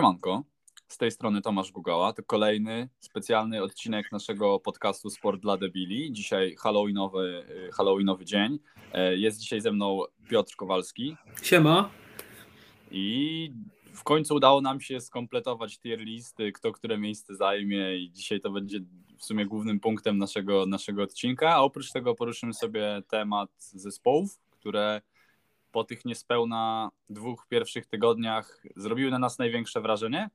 Siemanko, z tej strony Tomasz Gugała. To kolejny specjalny odcinek naszego podcastu Sport dla Debili. Dzisiaj halloweenowy, y, halloweenowy dzień. E, jest dzisiaj ze mną Piotr Kowalski. Siema. I w końcu udało nam się skompletować tier listy, kto które miejsce zajmie i dzisiaj to będzie w sumie głównym punktem naszego, naszego odcinka, a oprócz tego poruszymy sobie temat zespołów, które po tych niespełna dwóch pierwszych tygodniach zrobiły na nas największe wrażenie,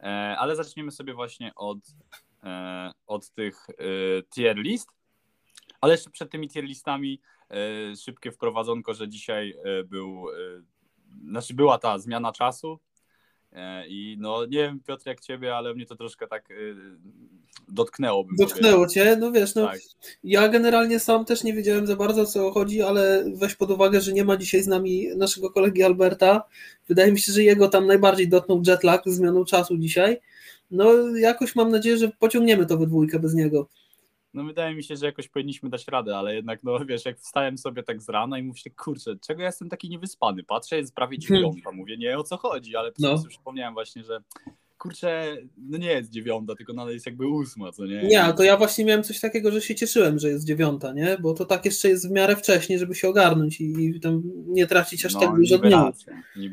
e, ale zaczniemy sobie właśnie od, e, od tych e, tier list, ale jeszcze przed tymi tier listami szybkie wprowadzonko, że dzisiaj był, znaczy była ta zmiana czasu, I no nie wiem, Piotr, jak ciebie, ale mnie to troszkę tak y, dotknęło. Dotknęło cię, no wiesz, no tak. ja generalnie sam też nie wiedziałem za bardzo o co chodzi, ale weź pod uwagę, że nie ma dzisiaj z nami naszego kolegi Alberta. Wydaje mi się, że jego tam najbardziej dotknął jetlag zmianą czasu dzisiaj. No jakoś mam nadzieję, że pociągniemy to we dwójkę bez niego no wydaje mi się, że jakoś powinniśmy dać radę, ale jednak, no wiesz, jak wstałem sobie tak z rana i mówię, kurczę, czego ja jestem taki niewyspany? Patrzę, jest prawie dziewiąta, mówię, nie o co chodzi, ale no. przypomniałem właśnie, że kurczę, no nie jest dziewiąta, tylko nadal jest jakby ósma, co nie? Nie, to ja właśnie miałem coś takiego, że się cieszyłem, że jest dziewiąta, nie? Bo to tak jeszcze jest w miarę wcześnie, żeby się ogarnąć i, i tam nie tracić aż no, tak dużo dnia.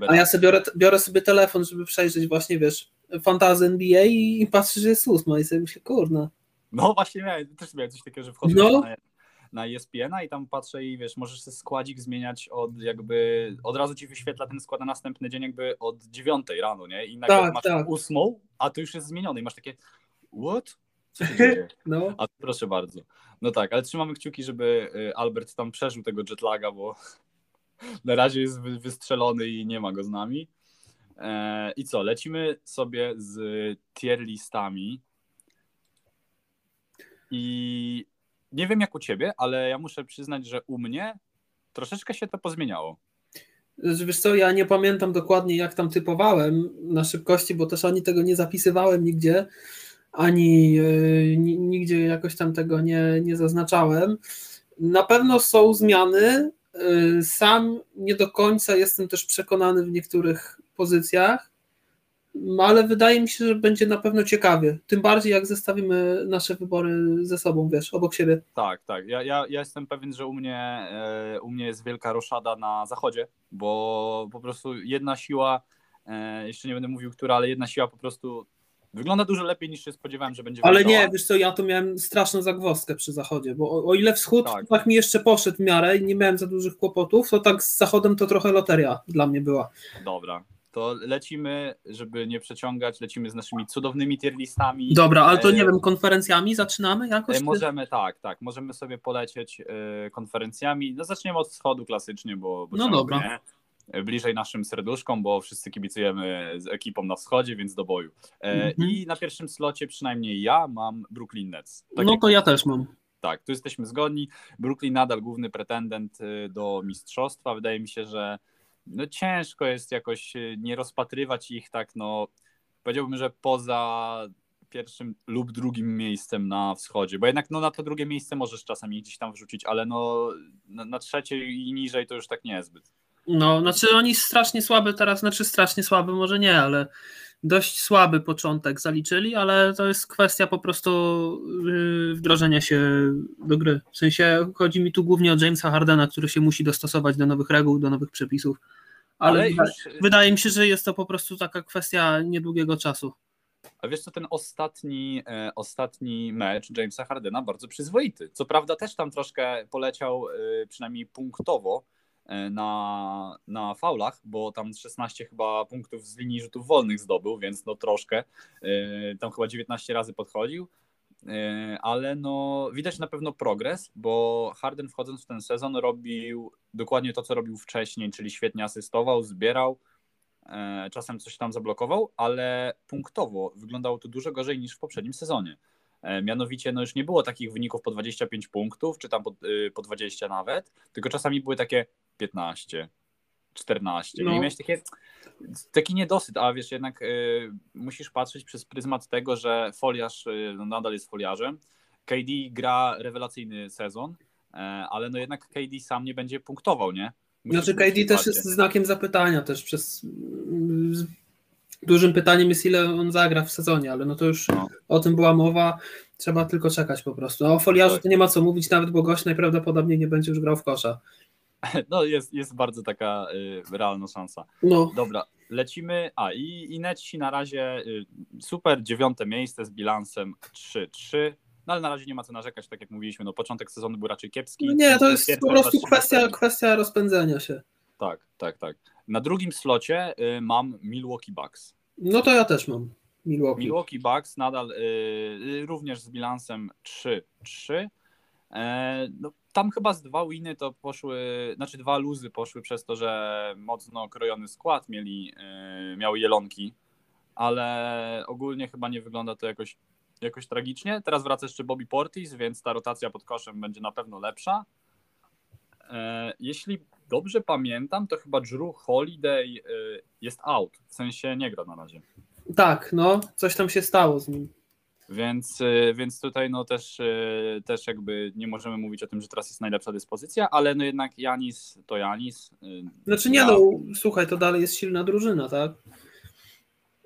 A ja sobie biorę, biorę sobie telefon, żeby przejrzeć właśnie, wiesz, fantazy NBA i, i patrzę, że jest ósma i sobie myślę, kurna. No właśnie miałem, też miałem coś takiego, że wchodzę no. na, na ESPN-a i tam patrzę i wiesz, możesz sobie składzik zmieniać od jakby, od razu ci wyświetla ten skład na następny dzień jakby od dziewiątej rano, nie? I nagle tak, masz tak. ósmą, a to już jest zmieniony i masz takie what? no. A proszę bardzo. No tak, ale trzymamy kciuki, żeby y, Albert tam przeżył tego jetlaga, bo na razie jest wystrzelony i nie ma go z nami. E, I co, lecimy sobie z tier listami. I nie wiem jak u ciebie, ale ja muszę przyznać, że u mnie troszeczkę się to pozmieniało. Wiesz co, ja nie pamiętam dokładnie jak tam typowałem na szybkości, bo też ani tego nie zapisywałem nigdzie, ani yy, nigdzie jakoś tam tego nie, nie zaznaczałem. Na pewno są zmiany. Yy, sam nie do końca jestem też przekonany w niektórych pozycjach. Ale wydaje mi się, że będzie na pewno ciekawie. Tym bardziej jak zestawimy nasze wybory ze sobą, wiesz, obok siebie. Tak, tak. Ja, ja, ja jestem pewien, że u mnie, e, u mnie jest wielka roszada na zachodzie, bo po prostu jedna siła, e, jeszcze nie będę mówił która, ale jedna siła po prostu wygląda dużo lepiej niż się spodziewałem, że będzie Ale wyglądała. nie, wiesz co, ja to miałem straszną zagwozdkę przy zachodzie, bo o, o ile wschód tak. tak mi jeszcze poszedł w miarę i nie miałem za dużych kłopotów, to tak z zachodem to trochę loteria dla mnie była. Dobra, to lecimy, żeby nie przeciągać, lecimy z naszymi cudownymi tier listami. Dobra, ale to nie e, wiem, konferencjami zaczynamy jakoś? Możemy, tak, tak, możemy sobie polecieć e, konferencjami. No zaczniemy od wschodu klasycznie, bo, bo no dobra. Nie? bliżej naszym serduszkom, bo wszyscy kibicujemy z ekipą na wschodzie, więc do boju. Mhm. I na pierwszym slocie przynajmniej ja mam Brooklyn Nets. Tak no to ja też mam. Tak, tu jesteśmy zgodni. Brooklyn nadal główny pretendent do mistrzostwa. Wydaje mi się, że no ciężko jest jakoś e, nie rozpatrywać ich tak, no powiedziałbym, że poza pierwszym lub drugim miejscem na wschodzie, bo jednak no, na to drugie miejsce możesz czasami gdzieś tam wrzucić, ale no na, na trzecie i niżej to już tak niezbyt. No, znaczy oni strasznie słaby teraz, znaczy strasznie słaby może nie, ale dość słaby początek zaliczyli, ale to jest kwestia po prostu y, wdrożenia się do gry. W sensie chodzi mi tu głównie o Jamesa Hardena, który się musi dostosować do nowych reguł, do nowych przepisów. Ale, ale już... wydaje mi się, że jest to po prostu taka kwestia niedługiego czasu. A wiesz co, ten ostatni, e, ostatni mecz Jamesa Hardena bardzo przyzwoity. Co prawda też tam troszkę poleciał, e, przynajmniej punktowo, na, na faulach, bo tam 16 chyba punktów z linii rzutów wolnych zdobył, więc no troszkę. E, tam chyba 19 razy podchodził, e, ale no widać na pewno progres, bo Harden wchodząc w ten sezon robił dokładnie to, co robił wcześniej, czyli świetnie asystował, zbierał, czasem coś tam zablokował, ale punktowo wyglądało to dużo gorzej niż w poprzednim sezonie. Mianowicie no już nie było takich wyników po 25 punktów, czy tam po, po 20 nawet, tylko czasami były takie 15, 14. No. I miałeś takie, taki niedosyt, a wiesz, jednak y, musisz patrzeć przez pryzmat tego, że foliarz y, no, nadal jest foliarzem. KD gra rewelacyjny sezon, y, ale no jednak KD sam nie będzie punktował, nie? Musisz znaczy KD też jest znakiem zapytania też przez Dużym pytaniem jest, ile on zagra w sezonie, ale no to już no. o tym była mowa. Trzeba tylko czekać po prostu. A o foliarzu to nie ma co mówić, nawet bo gość najprawdopodobniej nie będzie już grał w kosza. No jest, jest bardzo taka y, realna szansa. No. Dobra, lecimy. A i, i Netsi na razie y, super, dziewiąte miejsce z bilansem 3-3. No ale na razie nie ma co narzekać, tak jak mówiliśmy, no początek sezonu był raczej kiepski. No nie, to jest po prostu kwestia, kwestia rozpędzenia się. Tak, tak, tak. Na drugim slocie y, mam Milwaukee Bucks. No to ja też mam Milwaukee. Milwaukee Bucks nadal y, y również z bilansem 3-3. E, no, tam chyba z dwa winy to poszły, znaczy dwa luzy poszły przez to, że mocno krojony skład mieli, y, miały jelonki, ale ogólnie chyba nie wygląda to jakoś, jakoś tragicznie. Teraz wraca jeszcze Bobby Portis, więc ta rotacja pod koszem będzie na pewno lepsza. E, jeśli dobrze pamiętam, to chyba Drew Holiday y, jest out, w sensie nie gra na razie. Tak, no, coś tam się stało z nim. Więc, y, więc tutaj no też, y, też jakby nie możemy mówić o tym, że teraz jest najlepsza dyspozycja, ale no jednak Janis to Janis. Znaczy nie ja... no, słuchaj, to dalej jest silna drużyna, tak?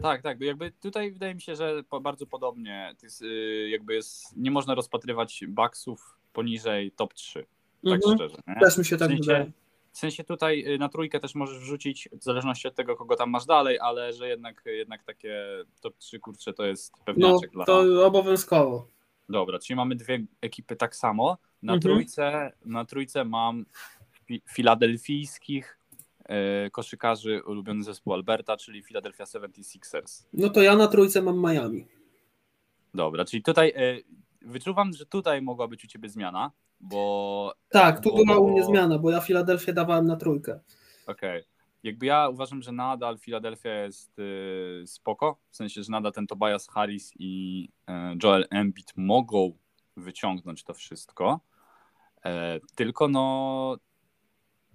Tak, tak. Jakby tutaj wydaje mi się, że bardzo podobnie. Jest, jakby jest, nie można rozpatrywać baksów poniżej top 3. Tak mhm. szczerze. Nie? Też mi się tak w sensie, wydaje. W sensie tutaj y, na trójkę też możesz wrzucić, w zależności od tego, kogo tam masz dalej, ale że jednak, jednak takie top 3 kurcze to jest pewniaczek no, to dla... obowiązkowo. Dobra, czyli mamy dwie ekipy tak samo. Na, mhm. trójce, na trójce mam filadelfijskich yy, koszykarzy ulubiony zespół Alberta, czyli Philadelphia 76ers. No to ja na trójce mam Miami. Dobra, czyli tutaj yy, wyczuwam, że tutaj mogła być u ciebie zmiana, bo... Tak, tu bo... była u mnie zmiana, bo ja Filadelfię dawałem na trójkę. Okej. Okay. Jakby ja uważam, że nadal Filadelfia jest y, spoko, w sensie, że nadal ten Tobias Harris i y, Joel Embiid mogą wyciągnąć to wszystko, e, tylko no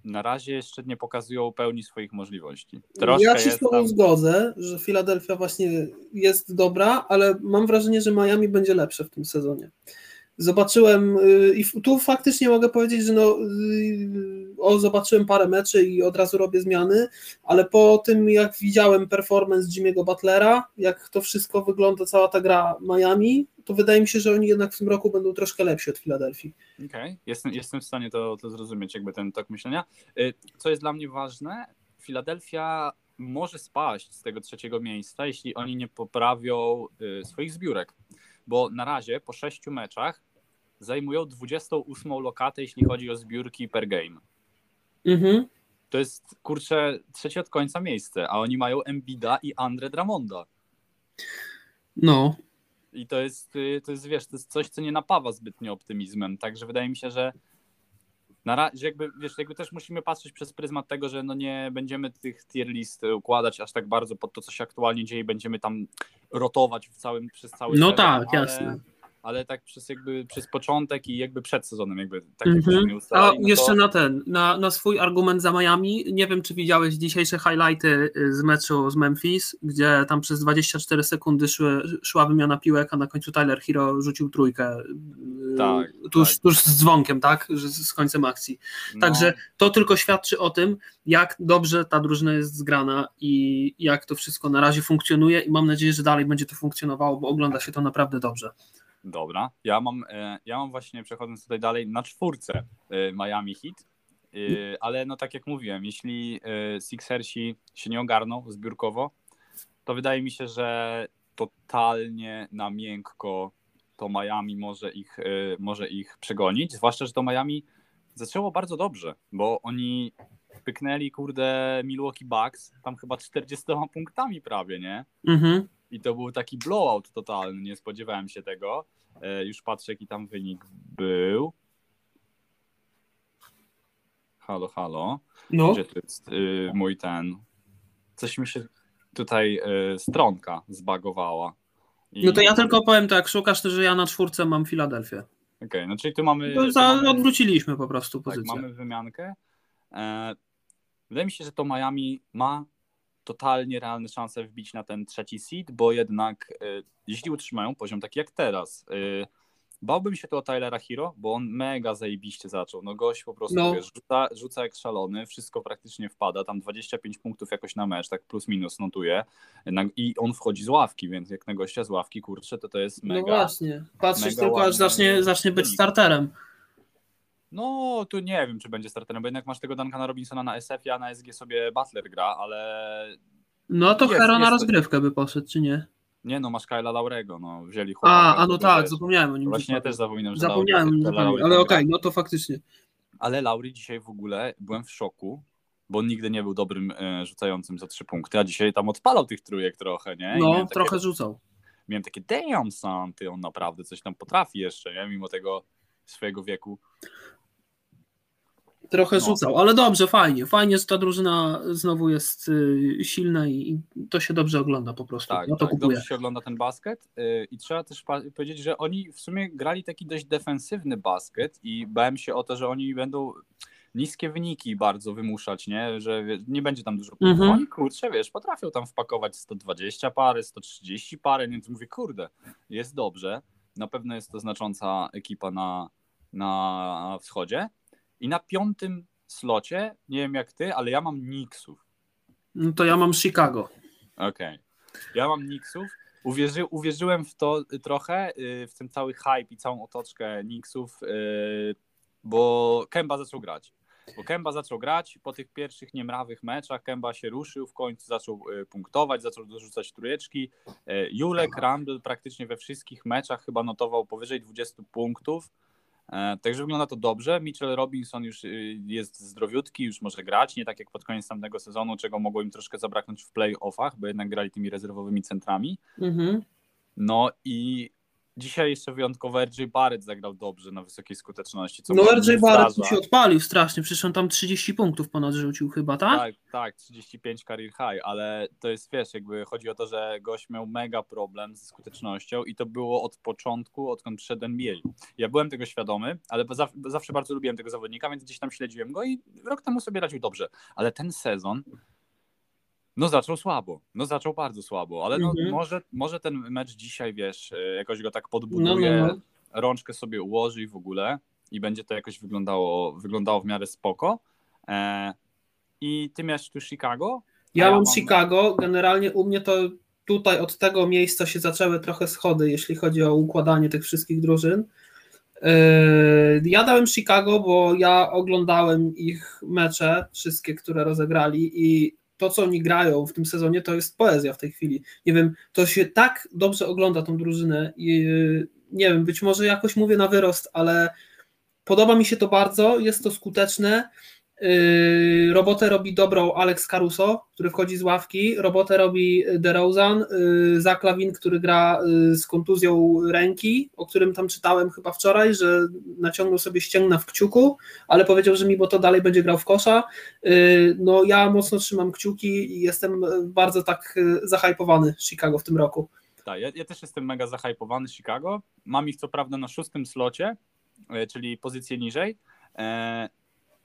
na razie jeszcze nie pokazują pełni swoich możliwości. Troszkę ja się z Tobą tam... zgodzę, że Filadelfia właśnie jest dobra, ale mam wrażenie, że Miami będzie lepsze w tym sezonie zobaczyłem y, i tu faktycznie mogę powiedzieć, że no, y, o, zobaczyłem parę meczy i od razu robię zmiany, ale po tym jak widziałem performance Jimmy'ego Butlera, jak to wszystko wygląda, cała ta gra Miami, to wydaje mi się, że oni jednak w tym roku będą troszkę lepsi od Filadelfii. Okej, okay. jestem, jestem w stanie to, to zrozumieć, jakby ten tok myślenia. Y, co jest dla mnie ważne, Filadelfia może spaść z tego trzeciego miejsca, jeśli oni nie poprawią swoich zbiórek bo na razie po sześciu meczach zajmują 28 lokatę, jeśli chodzi o zbiórki per game. Mhm. To jest, kurczę, trzecie od końca miejsce, a oni mają Embida i Andre Dramonda. No. I to jest, y, to jest, wiesz, to jest coś, co nie napawa zbytnio optymizmem, także wydaje mi się, że na razie jakby, wiesz, jakby też musimy patrzeć przez pryzmat tego, że no nie będziemy tych tier list układać aż tak bardzo pod to, co się aktualnie dzieje, będziemy tam rotować w całym, przez cały No tak, ale, jasne ale tak przez jakby przez początek i jakby przed sezonem jakby tak mm -hmm. ustalali, A no jeszcze to... na ten, na, na swój argument za Miami, nie wiem czy widziałeś dzisiejsze highlighty y, z meczu z Memphis, gdzie tam przez 24 sekundy szły, szła wymiana piłek, a na końcu Tyler Hero rzucił trójkę y, tak, tuż, tak. tuż z dzwonkiem, tak, z końcem akcji. No. Także to tylko świadczy o tym, jak dobrze ta drużyna jest zgrana i jak to wszystko na razie funkcjonuje i mam nadzieję, że dalej będzie to funkcjonowało, bo ogląda się to naprawdę dobrze. Dobra, ja mam, e, ja mam właśnie, przechodząc tutaj dalej, na czwórce e, Miami Heat, e, ale no tak jak mówiłem, jeśli Sixersi się nie ogarną zbiórkowo, to wydaje mi się, że totalnie na miękko to Miami może ich, może ich przegonić, zwłaszcza, że to Miami zaczęło bardzo dobrze, bo oni pyknęli, kurde, Milwaukee Bucks tam chyba 40 punktami prawie, nie? Mhm. I to był taki blowout totalny, nie spodziewałem się tego. E, już patrzę, jaki tam wynik był. Halo, halo. No. Gdzie tu jest y, mój ten. Coś mi się tutaj y, stronka zbagowała. I... No to ja tylko powiem tak, szukasz to, że ja na czwórce mam Filadelfię. Okej, okay, no czyli tu mamy. To za, mamy... Odwróciliśmy po prostu tak, pozycję. Tak, mamy wymiankę. E, wydaje mi się, że to Miami ma totalnie realne szanse wbić na ten trzeci seed, bo jednak y, jeśli utrzymają poziom taki jak teraz, y, Bałbym się tu o Tylera Hero, bo on mega zajebiście zaczął. No gość po prostu No. wiesz, rzuca, rzuca jak szalony, wszystko praktycznie wpada, tam 25 punktów jakoś na mecz, tak plus minus notuje i on wchodzi z ławki, więc jak na gościa z ławki, kurczę, to to jest mega... No właśnie. Patrzysz mega tylko, aż zacznie, zacznie być starterem. No, tu nie wiem, czy będzie starterem, bo jednak masz tego Duncana Robinsona na SF, a na SG sobie Butler gra, ale No to Jest, Hero na rozgrywkę by poszedł, czy nie? nie no, masz Kyla Laurego, no, wzięli A, chłopaka. a no który, tak, zapomniałem o nim. Właśnie ja zupełnie. też zapominam, że Zapomniałem zupełnie, Lauri ale okej, gra. no to faktycznie. Ale Lauri dzisiaj w ogóle byłem w szoku, bo nigdy nie był dobrym e, rzucającym za trzy punkty, a dzisiaj tam odpalał tych trójek trochę, nie? I No, trochę Takie, rzucał. miałem takie, damn son, ty on naprawdę coś tam potrafi jeszcze, nie? Mimo tego swojego wieku. Trochę No. rzucał, ale dobrze, fajnie. Fajnie, że ta drużyna znowu jest y, silna i, to się dobrze ogląda po prostu. Tak, no to tak kupuję. dobrze się ogląda ten basket yy, i trzeba też powiedzieć, że oni w sumie grali taki dość defensywny basket i bałem się o to, że oni będą niskie wyniki bardzo wymuszać, nie? Że nie będzie tam dużo punktów. Mhm. Oni kurczę, wiesz, potrafią tam wpakować 120 pary, 130 pary, więc mówię, kurde, jest dobrze. Na pewno jest to znacząca ekipa na, na wschodzie. I na piątym slocie, nie wiem jak ty, ale ja mam Knicksów. No to ja mam Chicago. Okej. Ja mam Knicksów. Uwierzy, uwierzyłem w to trochę, y, w ten cały hype i całą otoczkę Knicksów, y, bo Kemba zaczął grać. Bo Kemba zaczął grać po tych pierwszych niemrawych meczach. Kemba się ruszył, w końcu zaczął y, punktować, zaczął dorzucać trójeczki. Y, Julek Randle praktycznie we wszystkich meczach chyba notował powyżej 20 punktów. E, Także wygląda to dobrze. Mitchell Robinson już y, jest zdrowiutki, już może grać, nie tak jak pod koniec tamtego sezonu, czego mogło im troszkę zabraknąć w playoffach, bo jednak grali tymi rezerwowymi centrami. Mhm. No i dzisiaj jeszcze wyjątkowo RJ Barrett zagrał dobrze na wysokiej skuteczności. Co No mu RJ Barrett zdarza. się odpalił strasznie, przecież on tam 30 punktów ponad rzucił chyba, tak? Tak, tak, 35 career high, ale to jest, wiesz, jakby chodzi o to, że gość miał mega problem ze skutecznością i to było od początku, odkąd przyszedł NBA. Ja byłem tego świadomy, ale zawsze bardzo lubiłem tego zawodnika, więc gdzieś tam śledziłem go i rok temu sobie radził dobrze, ale ten sezon no zaczął słabo, no zaczął bardzo słabo, ale no, Mhm. może, może ten mecz dzisiaj, wiesz, e, jakoś go tak podbuduje, No, no, no. rączkę sobie ułoży i w ogóle i będzie to jakoś wyglądało, wyglądało w miarę spoko. E, I ty miałeś tu Chicago? Ja A mam Chicago. Generalnie u mnie to tutaj od tego miejsca się zaczęły trochę schody, jeśli chodzi o układanie tych wszystkich drużyn. Yy, Ja dałem Chicago, bo ja oglądałem ich mecze, wszystkie, które rozegrali i to, co oni grają w tym sezonie, to jest poezja w tej chwili. Nie wiem, to się tak dobrze ogląda tą drużynę i yy, nie wiem, być może jakoś mówię na wyrost, ale podoba mi się to bardzo, jest to skuteczne. Yy, Robotę robi dobrą Alex Caruso, który wchodzi z ławki. Robotę robi DeRozan, yy, Zach Lavin, który gra yy, z kontuzją ręki, o którym tam czytałem chyba wczoraj, że naciągnął sobie ścięgna w kciuku, ale powiedział, że mimo to dalej będzie grał w kosza. No ja mocno trzymam kciuki i jestem bardzo tak zahajpowany Chicago w tym roku. Tak, ja, ja też jestem mega zahypowany Chicago. Mam ich co prawda na szóstym slocie, czyli pozycję niżej,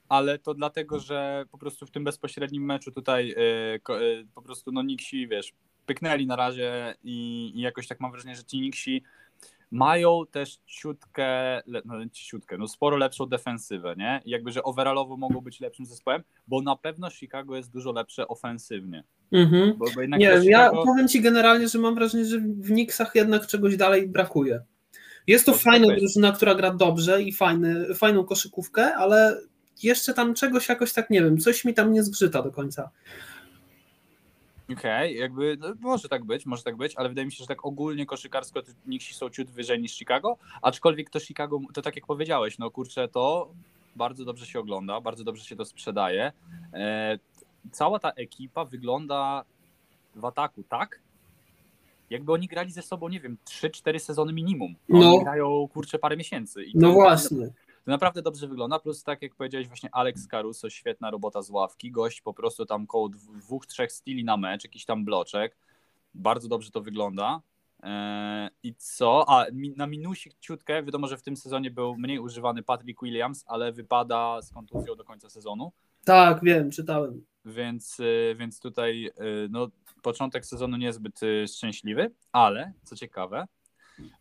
ale to dlatego, że po prostu w tym bezpośrednim meczu tutaj ko- e, po prostu no Nixi, wiesz, pyknęli na razie i, i jakoś tak mam wrażenie, że ci Nixi mają też ciutkę, no ciutkę, no sporo lepszą defensywę, nie? I jakby, że overallowo mogą być lepszym zespołem, bo na pewno Chicago jest dużo lepsze ofensywnie. Mhm. Bo, bo Nie to wiem, ja Chicago- powiem Ci generalnie, że mam wrażenie, że w Knicksach jednak czegoś dalej brakuje. Jest to tak fajna być. drużyna, która gra dobrze i fajny, fajną koszykówkę, ale jeszcze tam czegoś jakoś tak, nie wiem, coś mi tam nie zgrzyta do końca. Okej, jakby no, może tak być, może tak być, ale wydaje mi się, że tak ogólnie koszykarsko Knicksi są ciut wyżej niż Chicago, aczkolwiek to Chicago, to tak jak powiedziałeś, no kurczę, to bardzo dobrze się ogląda, bardzo dobrze się to sprzedaje. E, cała ta ekipa wygląda w ataku tak, jakby oni grali ze sobą, nie wiem, 3-4 sezony minimum. Oni No. grają, kurczę, parę miesięcy. No jest- właśnie. To naprawdę dobrze wygląda, plus tak jak powiedziałeś właśnie Alex Caruso, świetna robota z ławki, gość po prostu tam koło dw- dwóch, trzech stili na mecz, jakiś tam bloczek, bardzo dobrze to wygląda. Eee, I co? A na minusik ciutkę, wiadomo, że w tym sezonie był mniej używany Patrick Williams, ale wypada z kontuzją do końca sezonu, Tak, wiem, czytałem. więc, y, więc tutaj y, no, początek sezonu niezbyt szczęśliwy, ale co ciekawe,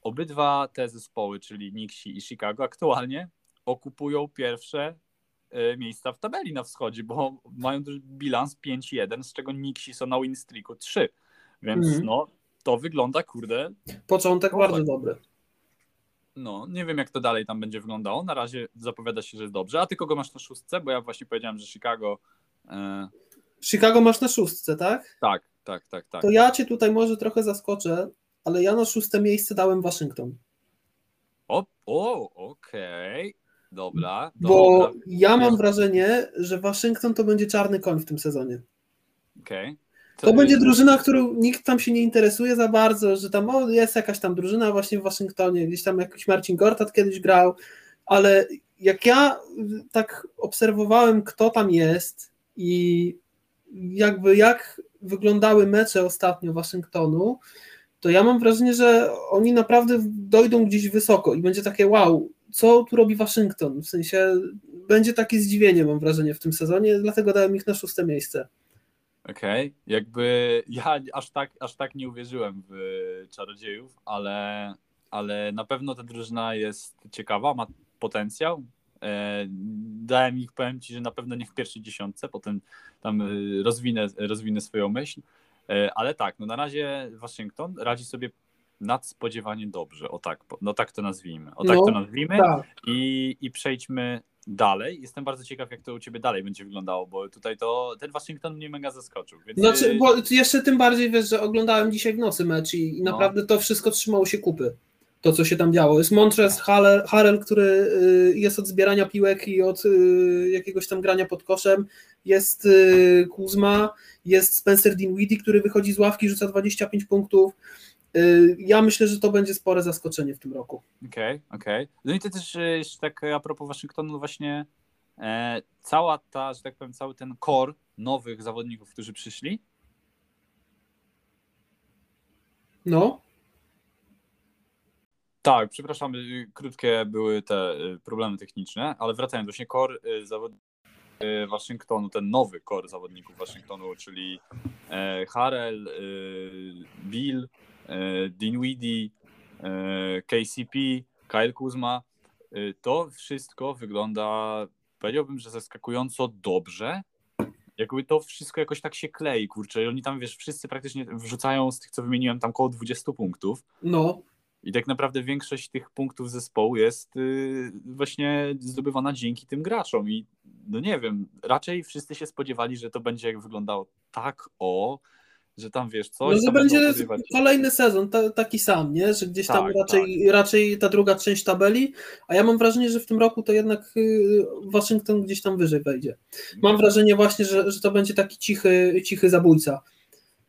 obydwa te zespoły, czyli Nixi i Chicago, aktualnie okupują pierwsze e, miejsca w tabeli na wschodzie, bo mają też bilans 5-1, z czego Nixi są na win streaku 3. Więc mm. no, to wygląda, kurde. Początek bardzo dobry. No, nie wiem jak to dalej tam będzie wyglądało. Na razie zapowiada się, że jest dobrze. A ty kogo masz na szóstce? Bo ja właśnie powiedziałem, że Chicago. E... Chicago masz na szóstce, tak? Tak, tak, tak, tak. To ja cię tutaj może trochę zaskoczę, ale ja na szóste miejsce dałem Waszyngton. O, o okej. Okay. Dobra. Bo dobra. ja mam wrażenie, że Waszyngton to będzie czarny koń w tym sezonie. Okej. Okay. To będzie drużyna, którą nikt tam się nie interesuje za bardzo, że tam o, jest jakaś tam drużyna właśnie w Waszyngtonie, gdzieś tam jakiś Marcin Gortat kiedyś grał, ale jak ja tak obserwowałem, kto tam jest i jakby jak wyglądały mecze ostatnio Waszyngtonu, to ja mam wrażenie, że oni naprawdę dojdą gdzieś wysoko i będzie takie wow, co tu robi Waszyngton? W sensie będzie takie zdziwienie, mam wrażenie, w tym sezonie, dlatego dałem ich na szóste miejsce. Okej, okay. jakby ja aż tak, aż tak nie uwierzyłem w czarodziejów, ale, ale na pewno ta drużyna jest ciekawa, ma potencjał. E, dałem ich, powiem Ci, że na pewno nie w pierwszej dziesiątce, potem tam e, rozwinę, rozwinę swoją myśl, e, ale tak, no na razie Waszyngton radzi sobie nadspodziewanie dobrze, o tak, no tak to nazwijmy, o tak no, to nazwijmy tak. I, i przejdźmy dalej. Jestem bardzo ciekaw, jak to u Ciebie dalej będzie wyglądało, bo tutaj to ten Waszyngton mnie mega zaskoczył. Więc... Znaczy, bo jeszcze tym bardziej wiesz, że oglądałem dzisiaj w nocy mecz i, i no. naprawdę to wszystko trzymało się kupy. To, co się tam działo. Jest Montres Harrell, Harrell, który y, jest od zbierania piłek i od y, jakiegoś tam grania pod koszem. Jest y, Kuzma, jest Spencer Dinwiddie, który wychodzi z ławki, rzuca 25 punktów. Y, ja myślę, że to będzie spore zaskoczenie w tym roku. Okej, okay, okej. Okay. No i to też y, jeszcze tak a propos Waszyngtonu właśnie e, cała ta, że tak powiem, cały ten core nowych zawodników, którzy przyszli. No. Tak, przepraszam, y, krótkie były te problemy techniczne, ale wracając właśnie core zawodników Waszyngtonu, ten nowy core zawodników Waszyngtonu, czyli e, Harrell, Bill, Dinwiddie, e, KCP, Kyle Kuzma, e, to wszystko wygląda, powiedziałbym, że zaskakująco dobrze. Jakby to wszystko jakoś tak się klei, kurczę. I oni tam, wiesz, wszyscy praktycznie wrzucają z tych, co wymieniłem, tam około 20 punktów. No. I tak naprawdę większość tych punktów zespołu jest yy, właśnie zdobywana dzięki tym graczom. I no nie wiem, raczej wszyscy się spodziewali, że to będzie jak wyglądało tak o, że tam wiesz coś. No, że będzie kolejny sezon taki sam, nie? Że gdzieś tam tak, raczej, tak. raczej ta druga część tabeli, a ja mam wrażenie, że w tym roku to jednak y, Waszyngton gdzieś tam wyżej wejdzie. Mam wrażenie właśnie, że, że to będzie taki cichy, cichy zabójca.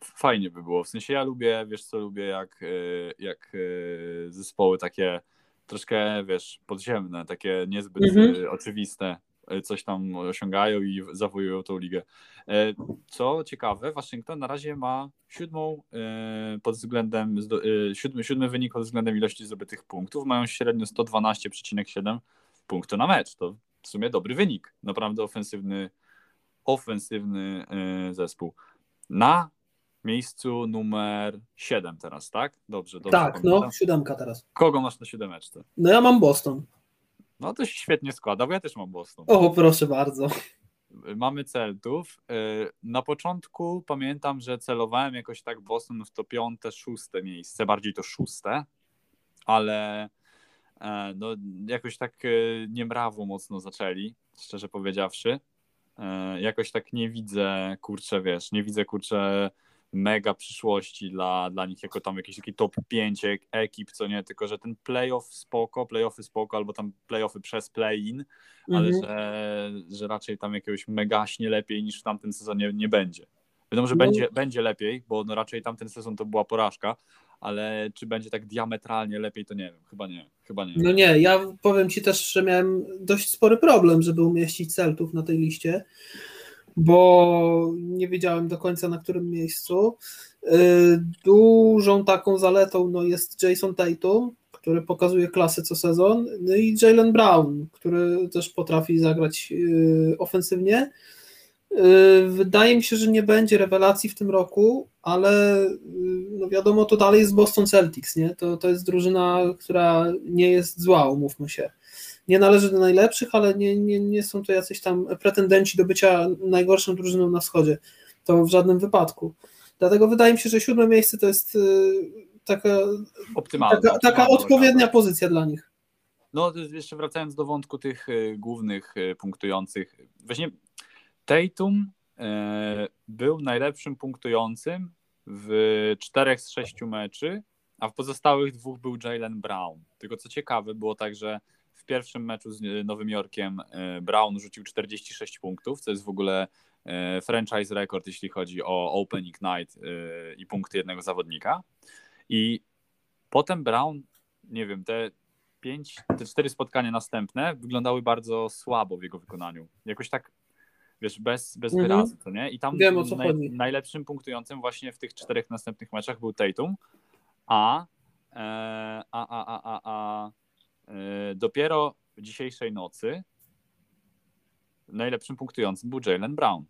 Fajnie by było. W sensie ja lubię, wiesz co lubię, jak, y, jak y, zespoły takie troszkę, wiesz, podziemne, takie niezbyt mhm. oczywiste E, coś tam osiągają i zawojują tą ligę. E, co ciekawe, Waszyngton na razie ma siódmą e, pod względem, siódmy, siódmy wynik pod względem ilości zdobytych punktów. Mają średnio 112,7 punktu na mecz. To w sumie dobry wynik. Naprawdę ofensywny, ofensywny zespół. Na miejscu numer 7 teraz, tak? Dobrze, dobrze. Tak, pamiętam. no, siódemka teraz. Kogo masz na siódemeczce? No ja mam Boston. No to się świetnie składa, bo ja też mam Boston. O, proszę bardzo. Mamy Celtów. Y, na początku pamiętam, że celowałem jakoś tak Boston w to piąte, szóste miejsce, bardziej to szóste, ale e, no, jakoś tak e, niemrawo mocno zaczęli, szczerze powiedziawszy. E, jakoś tak nie widzę, kurczę, wiesz, nie widzę, kurczę, mega przyszłości dla, dla nich jako tam jakiś taki top 5 ekip, co nie, tylko że ten playoff spoko, playoffy spoko, albo tam playoffy przez play-in, ale mhm. że, że raczej tam jakiegoś megaśnie lepiej niż w tamtym sezonie nie będzie. Wiadomo, że no. będzie, będzie lepiej, bo no raczej tamten sezon to była porażka, ale czy będzie tak diametralnie lepiej, to nie wiem, chyba nie, chyba nie. No nie, ja powiem Ci też, że miałem dość spory problem, żeby umieścić Celtów na tej liście, bo nie wiedziałem do końca na którym miejscu. Y, dużą taką zaletą no, jest Jason Tatum, który pokazuje klasy co sezon, no i Jalen Brown, który też potrafi zagrać y, ofensywnie. Yy, wydaje mi się, że nie będzie rewelacji w tym roku, ale no wiadomo, to dalej jest Boston Celtics, nie? To, to jest drużyna, która nie jest zła, umówmy się. Nie należy do najlepszych, ale nie, nie, nie są to jacyś tam pretendenci do bycia najgorszą drużyną na wschodzie. To w żadnym wypadku. Dlatego wydaje mi się, że siódme miejsce to jest yy, taka, Optymalne. taka, taka odpowiednia pozycja dla nich. No, jeszcze wracając do wątku tych y, głównych y, punktujących. Właśnie Tatum był najlepszym punktującym w czterech z sześciu meczy, a w pozostałych dwóch był Jalen Brown. Tylko co ciekawe, było tak, że pierwszym meczu z y, Nowym Jorkiem e, Brown rzucił 46 punktów, co jest w ogóle e, franchise record, jeśli chodzi o opening night e, i punkty jednego zawodnika. I potem Brown, nie wiem, te pięć, te cztery spotkania następne wyglądały bardzo słabo w jego wykonaniu. Jakoś tak, wiesz, bez, bez Mhm. wyrazu, to nie? I tam Wiem, chodzi. najlepszym punktującym właśnie w tych czterech następnych meczach był Tatum, a, e, a, a, a, a, a dopiero dzisiejszej nocy najlepszym punktującym był Jalen Brown.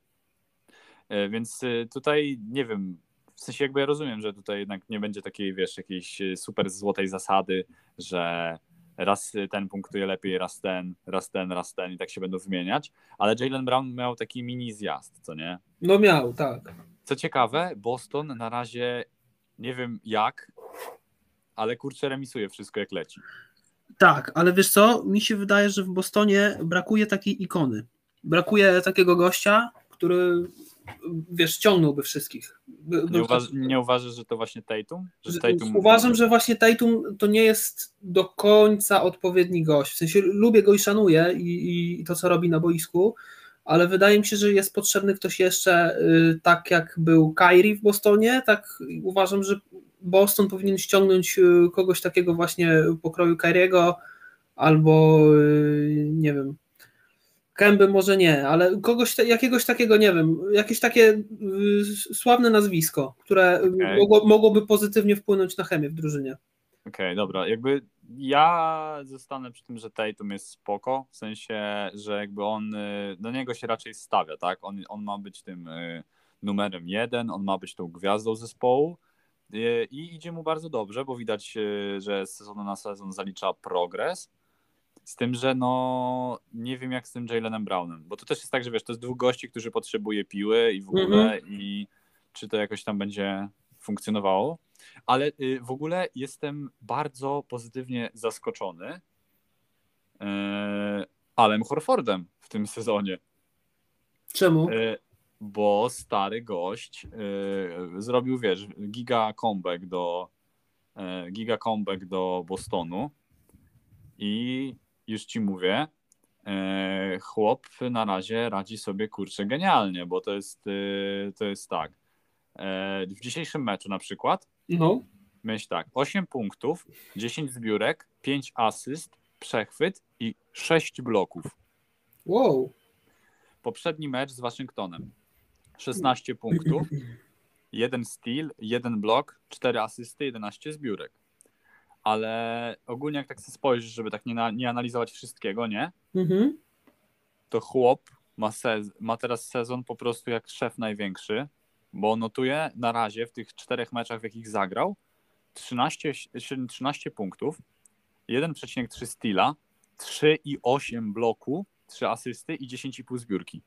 E, Więc e, tutaj nie wiem, w sensie jakby ja rozumiem, że tutaj jednak nie będzie takiej, wiesz, jakiejś e, super złotej zasady, że raz ten punktuje lepiej, raz ten, raz ten, raz ten i tak się będą wymieniać, ale Jalen Brown miał taki mini zjazd, co nie? No miał, tak. Co ciekawe, Boston na razie nie wiem jak, ale kurczę remisuje wszystko jak leci. Tak, ale wiesz co, mi się wydaje, że w Bostonie brakuje takiej ikony. Brakuje takiego gościa, który wiesz, ciągnąłby wszystkich. By, Nie, był uważ, taki- nie uważasz, że to właśnie Tatum? Że Tatum Uważam, że właśnie Tatum to nie jest do końca odpowiedni gość. W sensie lubię go i szanuję i, i to, co robi na boisku, ale wydaje mi się, że jest potrzebny ktoś jeszcze, y, tak jak był Kyrie w Bostonie, tak uważam, że Boston powinien ściągnąć y, kogoś takiego właśnie pokroju Kyriego albo y, nie wiem, Kęby może nie, ale kogoś, jakiegoś takiego, nie wiem, jakieś takie y, sławne nazwisko, które y, Okej. mogło, mogłoby pozytywnie wpłynąć na chemię w drużynie. Okej, dobra. Jakby ja zostanę przy tym, że Tatum jest spoko, w sensie, że jakby on, do niego się raczej stawia, tak? On, on ma być tym numerem jeden, on ma być tą gwiazdą zespołu i idzie mu bardzo dobrze, bo widać, y, że z sezonu na sezon zalicza progres. Z tym, że no nie wiem jak z tym Jalenem Brownem, bo to też jest tak, że wiesz, to jest dwóch gości, którzy potrzebuje piły i w ogóle i czy to jakoś tam będzie funkcjonowało. Ale y, w ogóle jestem bardzo pozytywnie zaskoczony e, Alem Horfordem w tym sezonie, Czemu? Bo stary gość e, zrobił, wiesz, giga comeback do e, giga comeback do Bostonu i już ci mówię, e, chłop na razie radzi sobie kurczę genialnie, bo to jest, e, to jest tak. E, w dzisiejszym meczu na przykład No, Myśl tak, 8 punktów, 10 zbiórek, 5 asyst, przechwyt i 6 bloków. wow. Poprzedni mecz z Waszyngtonem. 16 punktów, 1 steal, 1 blok, 4 asysty, 11 zbiórek. Ale ogólnie jak tak sobie spojrzysz, żeby tak nie, na, nie analizować wszystkiego, nie? Mhm. To chłop ma, sez- ma teraz sezon po prostu jak szef największy, bo notuje na razie w tych czterech meczach, w jakich zagrał, 13, 13 punktów, 1,3 steala, 3,8 bloku, 3 asysty i 10,5 zbiórki.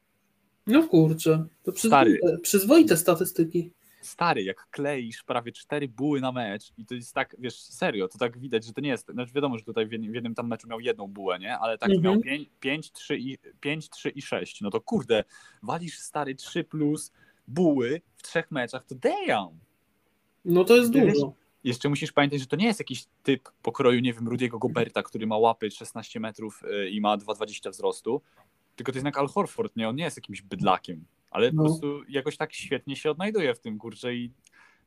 No kurczę, to przyzwoite, przyzwoite statystyki. Stary, jak kleisz prawie 4 buły na mecz i to jest tak, wiesz, serio, to tak widać, że to nie jest, znaczy wiadomo, że tutaj w jednym, tam meczu miał jedną bułę, nie? Ale tak Mhm. miał 5, 5, 3 i, 5, 3 i 6. No to kurde, walisz stary 3 plus buły w trzech meczach, to damn! No to jest dużo. Jeszcze musisz pamiętać, że to nie jest jakiś typ pokroju, nie wiem, Rudiego Goberta, który ma łapy 16 metrów y, i ma 2,20 wzrostu, tylko to jest jednak Al Horford, nie? On nie jest jakimś bydlakiem, ale No. po prostu jakoś tak świetnie się odnajduje w tym, kurczę i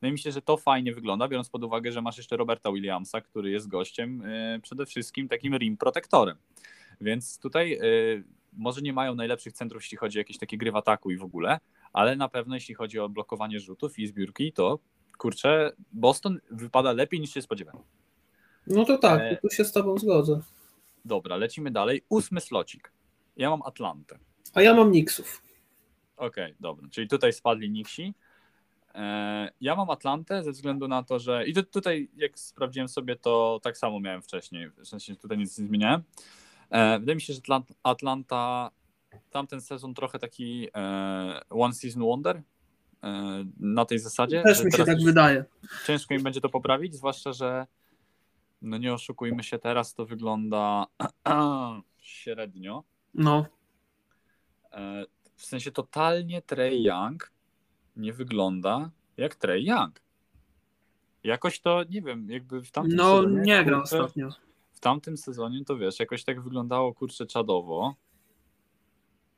no i myślę, że to fajnie wygląda, biorąc pod uwagę, że masz jeszcze Roberta Williamsa, który jest gościem y, przede wszystkim takim rim protektorem. Więc tutaj y, może nie mają najlepszych centrów, jeśli chodzi o jakieś takie gry w ataku i w ogóle, ale na pewno jeśli chodzi o blokowanie rzutów i zbiórki, to kurczę, Boston wypada lepiej niż się spodziewałem. No to tak, E. tu się z tobą zgodzę. Dobra, lecimy dalej. Ósmy slocik. Ja mam Atlantę. A ja mam Nixów. Okej, dobra. Czyli tutaj spadli Nixi. E, Ja mam Atlantę ze względu na to, że. I tu- tutaj, jak sprawdziłem sobie, to tak samo miałem wcześniej. W sensie tutaj nic nie zmieniałem. E, Wydaje mi się, że Atlant- Atlanta tamten sezon trochę taki e, one season wonder na tej zasadzie. Też mi się tak wydaje. Ciężko im będzie to poprawić, zwłaszcza, że no nie oszukujmy się, teraz to wygląda średnio. No, E, W sensie totalnie Trey Young nie wygląda jak Trey Young. Jakoś to, nie wiem, jakby w tamtym no sezonie... nie gra ostatnio. W tamtym sezonie to wiesz, jakoś tak wyglądało kurczę czadowo,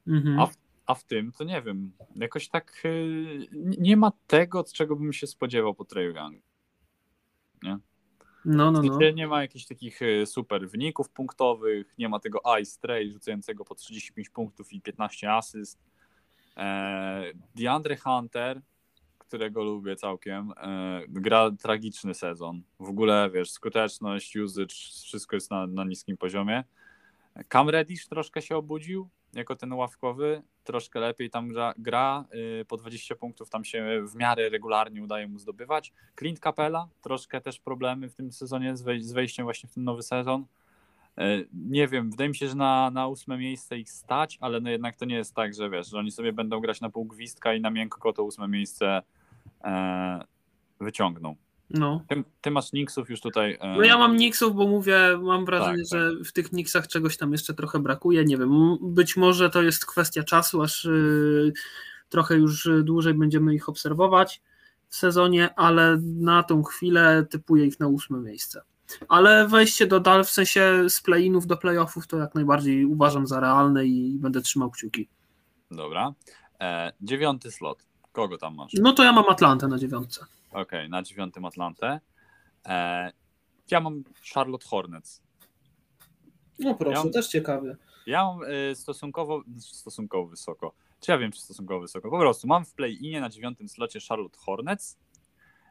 Mhm. a w, a w tym to nie wiem, jakoś tak y, nie ma tego, czego bym się spodziewał po Trey Young. No, no, no. nie ma jakichś takich y, super wyników punktowych, nie ma tego Ice Trey rzucającego po 35 punktów i 15 asyst. E, DeAndre Hunter, którego lubię całkiem, e, gra tragiczny sezon. W ogóle, wiesz, skuteczność, usage, wszystko jest na, na niskim poziomie. Cam Reddish troszkę się obudził, jako ten ławkowy, troszkę lepiej tam gra, y, po 20 punktów tam się w miarę regularnie udaje mu zdobywać. Clint Capella, troszkę też problemy w tym sezonie z, z wejściem właśnie w ten nowy sezon. Y, Nie wiem, wydaje mi się, że na, na ósme miejsce ich stać, ale no jednak to nie jest tak, że wiesz, że oni sobie będą grać na pół gwizdka i na miękko to ósme miejsce e, wyciągną. No. Ty, ty masz Knicksów już tutaj. e, No ja mam Knicksów, bo mówię, mam wrażenie, Tak, że w tych Knicksach czegoś tam jeszcze trochę brakuje. Nie wiem, być może to jest kwestia czasu, aż y, trochę już y, dłużej będziemy ich obserwować w sezonie, ale na tą chwilę typuję ich na ósme miejsce. Ale wejście do dal, w sensie z play-inów do playoffów, to jak najbardziej uważam za realne i będę trzymał kciuki. Dobra. E, dziewiąty slot. Kogo tam masz? No to ja mam Atlantę na dziewiątce. Okej, na dziewiątym Atlantę. E, ja mam Charlotte Hornets. No proszę, Ja mam- też ciekawy. Ja mam e, stosunkowo, stosunkowo wysoko. Czy ja wiem, czy stosunkowo wysoko? Po prostu mam w play-inie na dziewiątym slocie Charlotte Hornets.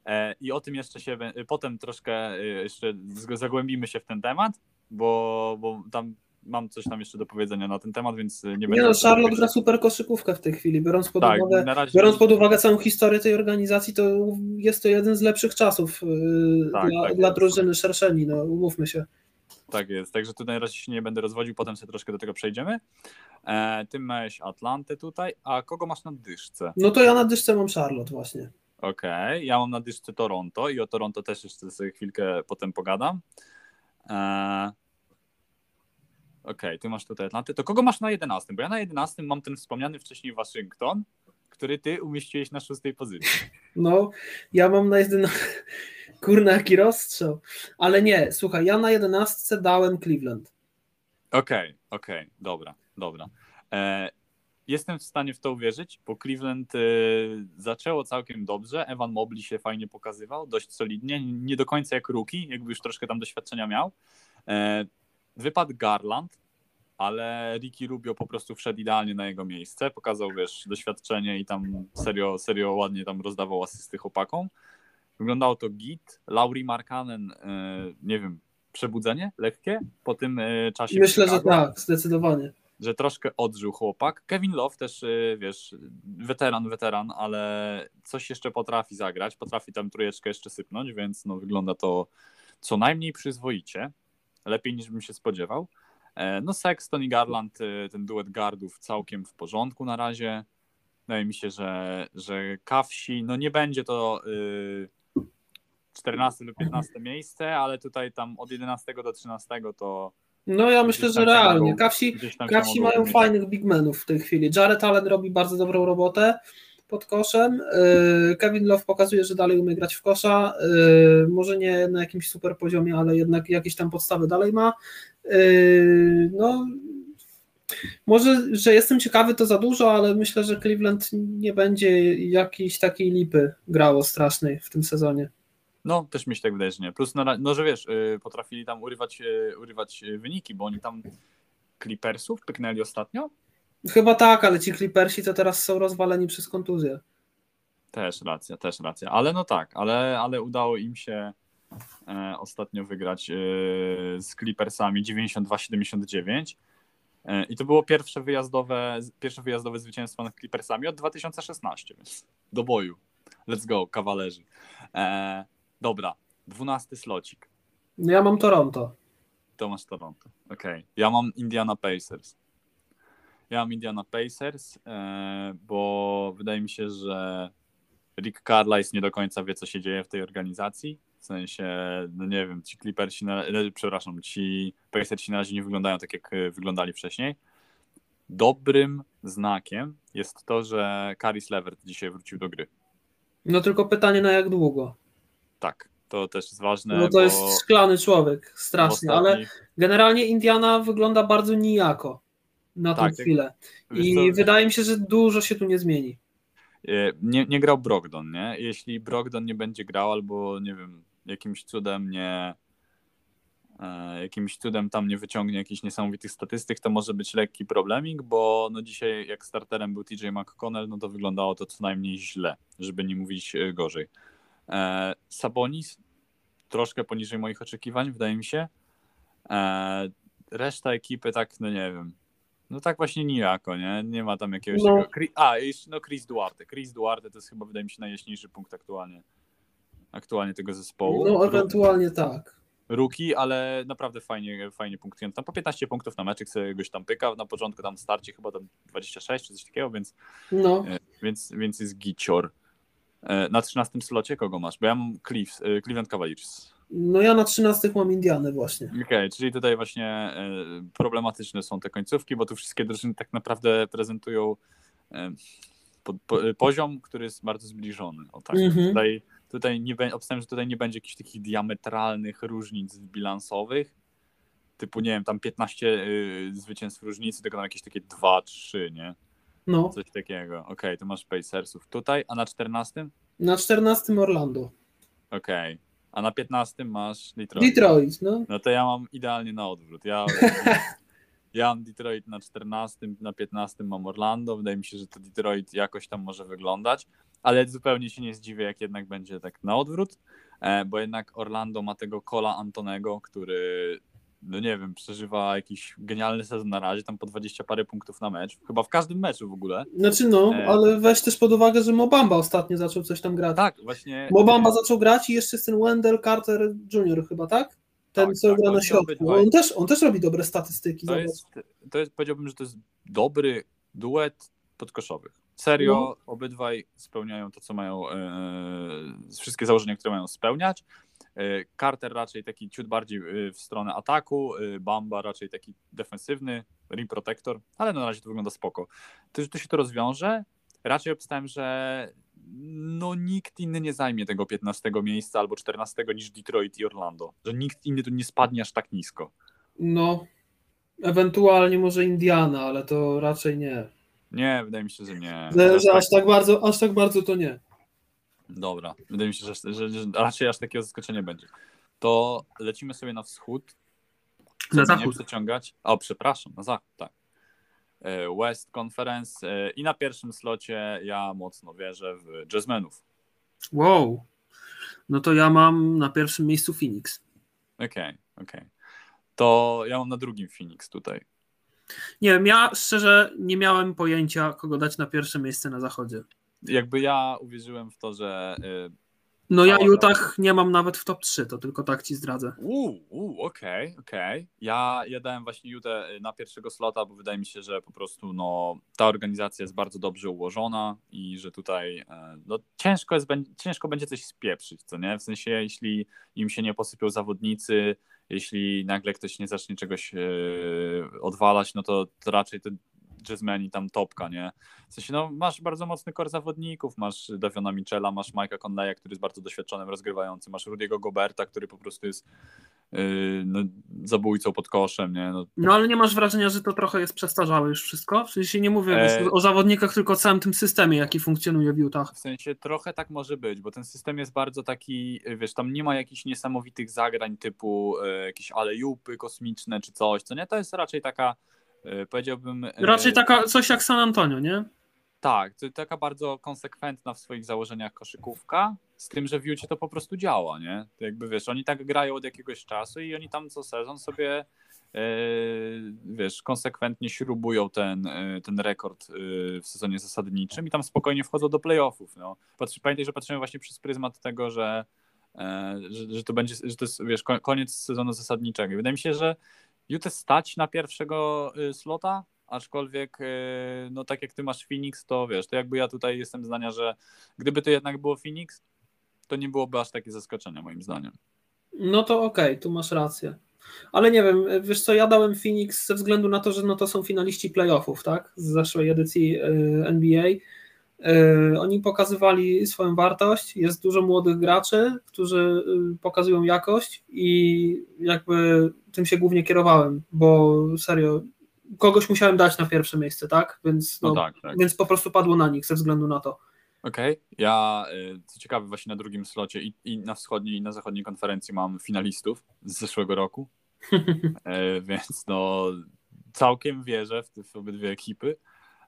E, I o tym jeszcze się bę- potem troszkę e, jeszcze zagłębimy się w ten temat, bo, bo tam mam coś tam jeszcze do powiedzenia na ten temat, więc e, nie będę. Nie no, Charlotte gra super koszykówkę w tej chwili, biorąc pod Tak, uwagę razie. Biorąc pod uwagę całą historię tej organizacji, to jest to jeden z lepszych czasów yy, Tak, dla, tak dla drużyny szerszeni, no umówmy się. Tak jest, także tutaj na razie się nie będę rozwodził, potem sobie troszkę do tego przejdziemy. E, ty miałeś Atlantę tutaj, a kogo masz na dyszce? No to ja na dyszce mam Charlotte właśnie. Okej, ja mam na dyszce Toronto i o Toronto też jeszcze sobie chwilkę potem pogadam. E, Okej, ty masz tutaj Atlantę. To kogo masz na 11? Bo ja na 11 mam ten wspomniany wcześniej Waszyngton, który ty umieściłeś na szóstej pozycji. No, ja mam na 11. Kurna, jaki rozstrzał. Ale nie, słuchaj, ja na 11 dałem Cleveland. Okej, okej, dobra, dobra. E, jestem w stanie w to uwierzyć, bo Cleveland e, zaczęło całkiem dobrze. Evan Mobley się fajnie pokazywał, dość solidnie, nie do końca jak rookie, jakby już troszkę tam doświadczenia miał. E, wypadł Garland, ale Ricky Rubio po prostu wszedł idealnie na jego miejsce, pokazał, wiesz, doświadczenie i tam serio, serio ładnie tam rozdawał asysty chłopakom. Wyglądało to git. Lauri Markanen, e, nie wiem, przebudzenie lekkie po tym e, czasie. Myślę, że tak, zdecydowanie. że troszkę odżył chłopak. Kevin Love też, e, wiesz, weteran, weteran, ale coś jeszcze potrafi zagrać, potrafi tam trójeczkę jeszcze sypnąć, więc no, wygląda to co najmniej przyzwoicie. Lepiej niż bym się spodziewał. E, No Sexton i Garland, e, ten duet gardów całkiem w porządku na razie. Wydaje mi się, że, że Kawsi, no nie będzie to y, 14 lub 15 miejsce, ale tutaj tam od 11 do 13 to No ja myślę, że realnie. Kawsi, Kawsi mają fajnych bigmenów w tej chwili. Jared Allen robi bardzo dobrą robotę pod koszem. Yy, Kevin Love pokazuje, że dalej umie grać w kosza. Yy, Może nie na jakimś super poziomie, ale jednak jakieś tam podstawy dalej ma. Yy, No, może, że jestem ciekawy, to za dużo, ale myślę, że Cleveland nie będzie jakiejś takiej lipy grało strasznej w tym sezonie. No, też mi się tak wydaje, że nie. Plus, na, no, że wiesz, y, potrafili tam urywać, y, urywać y, wyniki, bo oni tam Clippersów pyknęli ostatnio. Chyba tak, ale ci Clippersi to teraz są rozwaleni przez kontuzję. Też racja, też racja. Ale no tak, ale, ale udało im się e, ostatnio wygrać e, z Clippersami 92-79. E, I to było pierwsze wyjazdowe, pierwsze wyjazdowe zwycięstwo nad Clippersami od 2016, więc do boju. Let's go, kawalerzy. E, dobra, dwunasty slocik. Ja mam Toronto. To masz Toronto. Okej. Okay. Ja mam Indiana Pacers. Ja mam Indiana Pacers, e, bo wydaje mi się, że Rick Carlisle nie do końca wie, co się dzieje w tej organizacji. W sensie, no nie wiem, ci Clippersi, na, przepraszam, ci Pacersi na razie nie wyglądają tak, jak e, wyglądali wcześniej. Dobrym znakiem jest to, że Caris Levert dzisiaj wrócił do gry. No tylko pytanie na jak długo. Tak, to też jest ważne. No to jest szklany człowiek, strasznie, ale generalnie Indiana wygląda bardzo nijako na tę tak, chwilę. I wydaje mi się, że dużo się tu nie zmieni. E, nie, nie grał Brogdon, nie? Jeśli Brogdon nie będzie grał, albo nie wiem, jakimś cudem nie e, jakimś cudem tam nie wyciągnie jakichś niesamowitych statystyk, to może być lekki problemik, bo no dzisiaj jak starterem był TJ McConnell, no to wyglądało to co najmniej źle, żeby nie mówić e, gorzej. Sabonis troszkę poniżej moich oczekiwań, wydaje mi się. Reszta ekipy tak, no nie wiem, no tak właśnie nijako, nie? Nie ma tam jakiegoś... No. A, jeszcze no Chris Duarte. Chris Duarte to jest chyba, wydaje mi się, najjaśniejszy punkt aktualnie aktualnie tego zespołu. No ewentualnie tak. Ruki, ale naprawdę fajnie, fajnie punktuje. Tam po 15 punktów na meczek sobie goś tam pyka. Na początku tam starcie chyba tam 26 czy coś takiego, więc, no. E, więc, więc jest gicior. E, na 13 slocie kogo masz? Bo ja mam Cleves, e, Cleveland Cavaliers. No ja na 13 mam Indianę właśnie. Okej, okay, czyli tutaj właśnie e, problematyczne są te końcówki, bo tu wszystkie drużyny tak naprawdę prezentują e, po, poziom, który jest bardzo zbliżony. O tak. -hmm. Tutaj, tutaj nie obstawiam, że tutaj nie będzie jakichś takich diametralnych różnic bilansowych, typu nie wiem, tam 15 y, zwycięstw różnicy, tylko tam jakieś takie 2-3, nie? No. Coś takiego. Okej, okay, to masz Pacersów tutaj, a na 14? Na 14 Orlando. Okej. Okay. A na 15 masz Detroit. Detroit, no. No to ja mam idealnie na odwrót. Ja, ja mam Detroit na 14, na 15 mam Orlando. Wydaje mi się, że to Detroit jakoś tam może wyglądać, ale zupełnie się nie zdziwię, jak jednak będzie tak na odwrót, e, bo jednak Orlando ma tego Kola Antonego, który no nie wiem, przeżywa jakiś genialny sezon na razie, tam po 20 parę punktów na mecz, chyba w każdym meczu w ogóle. Znaczy no, e... ale weź też pod uwagę, że Mobamba ostatnio zaczął coś tam grać. Tak, właśnie. Mobamba zaczął grać i jeszcze jest ten Wendell Carter Jr. chyba, tak? Ten, tak, co tak, gra na środku. On też, on też robi dobre statystyki. To jest, to jest, powiedziałbym, że to jest dobry duet podkoszowych. Serio, no. obydwaj spełniają to, co mają, e, wszystkie założenia, które mają spełniać. E, Carter raczej taki ciut bardziej e, w stronę ataku, e, Bamba raczej taki defensywny, rim protector, ale na razie to wygląda spoko. To, to się to rozwiąże. Raczej obstałem, że no nikt inny nie zajmie tego 15 miejsca albo 14 niż Detroit i Orlando. Że nikt inny tu nie spadnie aż tak nisko. No, ewentualnie może Indiana, ale to raczej nie. Nie, wydaje mi się, że nie. Że, że aż tak bardzo, aż tak bardzo to nie. Dobra, wydaje mi się, że, że, że raczej aż takiego zaskoczenia będzie. To lecimy sobie na wschód. Na zachód. Nie przeciągać. O, przepraszam, na zachód, tak. E, West Conference e, i na pierwszym slocie ja mocno wierzę w jazzmenów. Wow. No to ja mam na pierwszym miejscu Phoenix. Okej, okay, okej. Okay. To ja mam na drugim Phoenix tutaj. Nie wiem, ja szczerze nie miałem pojęcia, kogo dać na pierwsze miejsce na zachodzie jakby ja uwierzyłem w to, że. Y, no ja Utah nie mam nawet w top 3, to tylko tak ci zdradzę. Uuu, okej, okay, okej. Okay. Ja, ja dałem właśnie Utah y, na pierwszego slota, bo wydaje mi się, że po prostu no, ta organizacja jest bardzo dobrze ułożona i że tutaj e, no, ciężko, jest, ciężko będzie coś spieprzyć, co nie? W sensie, jeśli im się nie posypią zawodnicy, jeśli nagle ktoś nie zacznie czegoś yy, odwalać, no to, to raczej te jazzmeni tam topka, nie? W sensie, no masz bardzo mocny kor zawodników, masz Daviona Michela, masz Mike'a Conleya, który jest bardzo doświadczonym rozgrywającym, masz Rudiego Goberta, który po prostu jest yy, no, zabójcą pod koszem, nie? No, no, ale nie masz wrażenia, że to trochę jest przestarzałe już wszystko? W sensie nie mówię e... o zawodnikach, tylko o całym tym systemie, jaki funkcjonuje w Utah. W sensie trochę tak może być, bo ten system jest bardzo taki, wiesz, tam nie ma jakichś niesamowitych zagrań typu e, jakieś alejupy kosmiczne czy coś, co nie? To jest raczej taka powiedziałbym. E, Raczej taka coś jak San Antonio, nie? Tak, to taka bardzo konsekwentna w swoich założeniach koszykówka, z tym, że w Jucie to po prostu działa, nie? To jakby wiesz, oni tak grają od jakiegoś czasu i oni tam co sezon sobie wiesz, konsekwentnie śrubują ten, ten rekord w sezonie zasadniczym i tam spokojnie wchodzą do playoffów. No. Pamiętaj, że patrzymy właśnie przez pryzmat tego, że, że, że to będzie, że to jest wiesz, koniec sezonu zasadniczego. wydaje mi się, że Utah stać na pierwszego slota, aczkolwiek no tak jak ty masz Phoenix, to wiesz, to jakby ja tutaj jestem zdania, że gdyby to jednak było Phoenix, to nie byłoby aż takie zaskoczenie moim zdaniem. No to okej, okay, tu masz rację. Ale nie wiem, wiesz co, ja dałem Phoenix ze względu na to, że no to są finaliści playoffów, tak? Z zeszłej edycji e, NBA. E, oni pokazywali swoją wartość. Jest dużo młodych graczy, którzy e, pokazują jakość i jakby tym się głównie kierowałem, bo serio, kogoś musiałem dać na pierwsze miejsce, tak? Więc, no, no tak, tak. więc po prostu padło na nich ze względu na to. Okej, okay. ja y, co ciekawe właśnie na drugim slocie i, i, na wschodniej i na zachodniej konferencji mam finalistów z zeszłego roku, e, więc no całkiem wierzę w, te, w obydwie ekipy.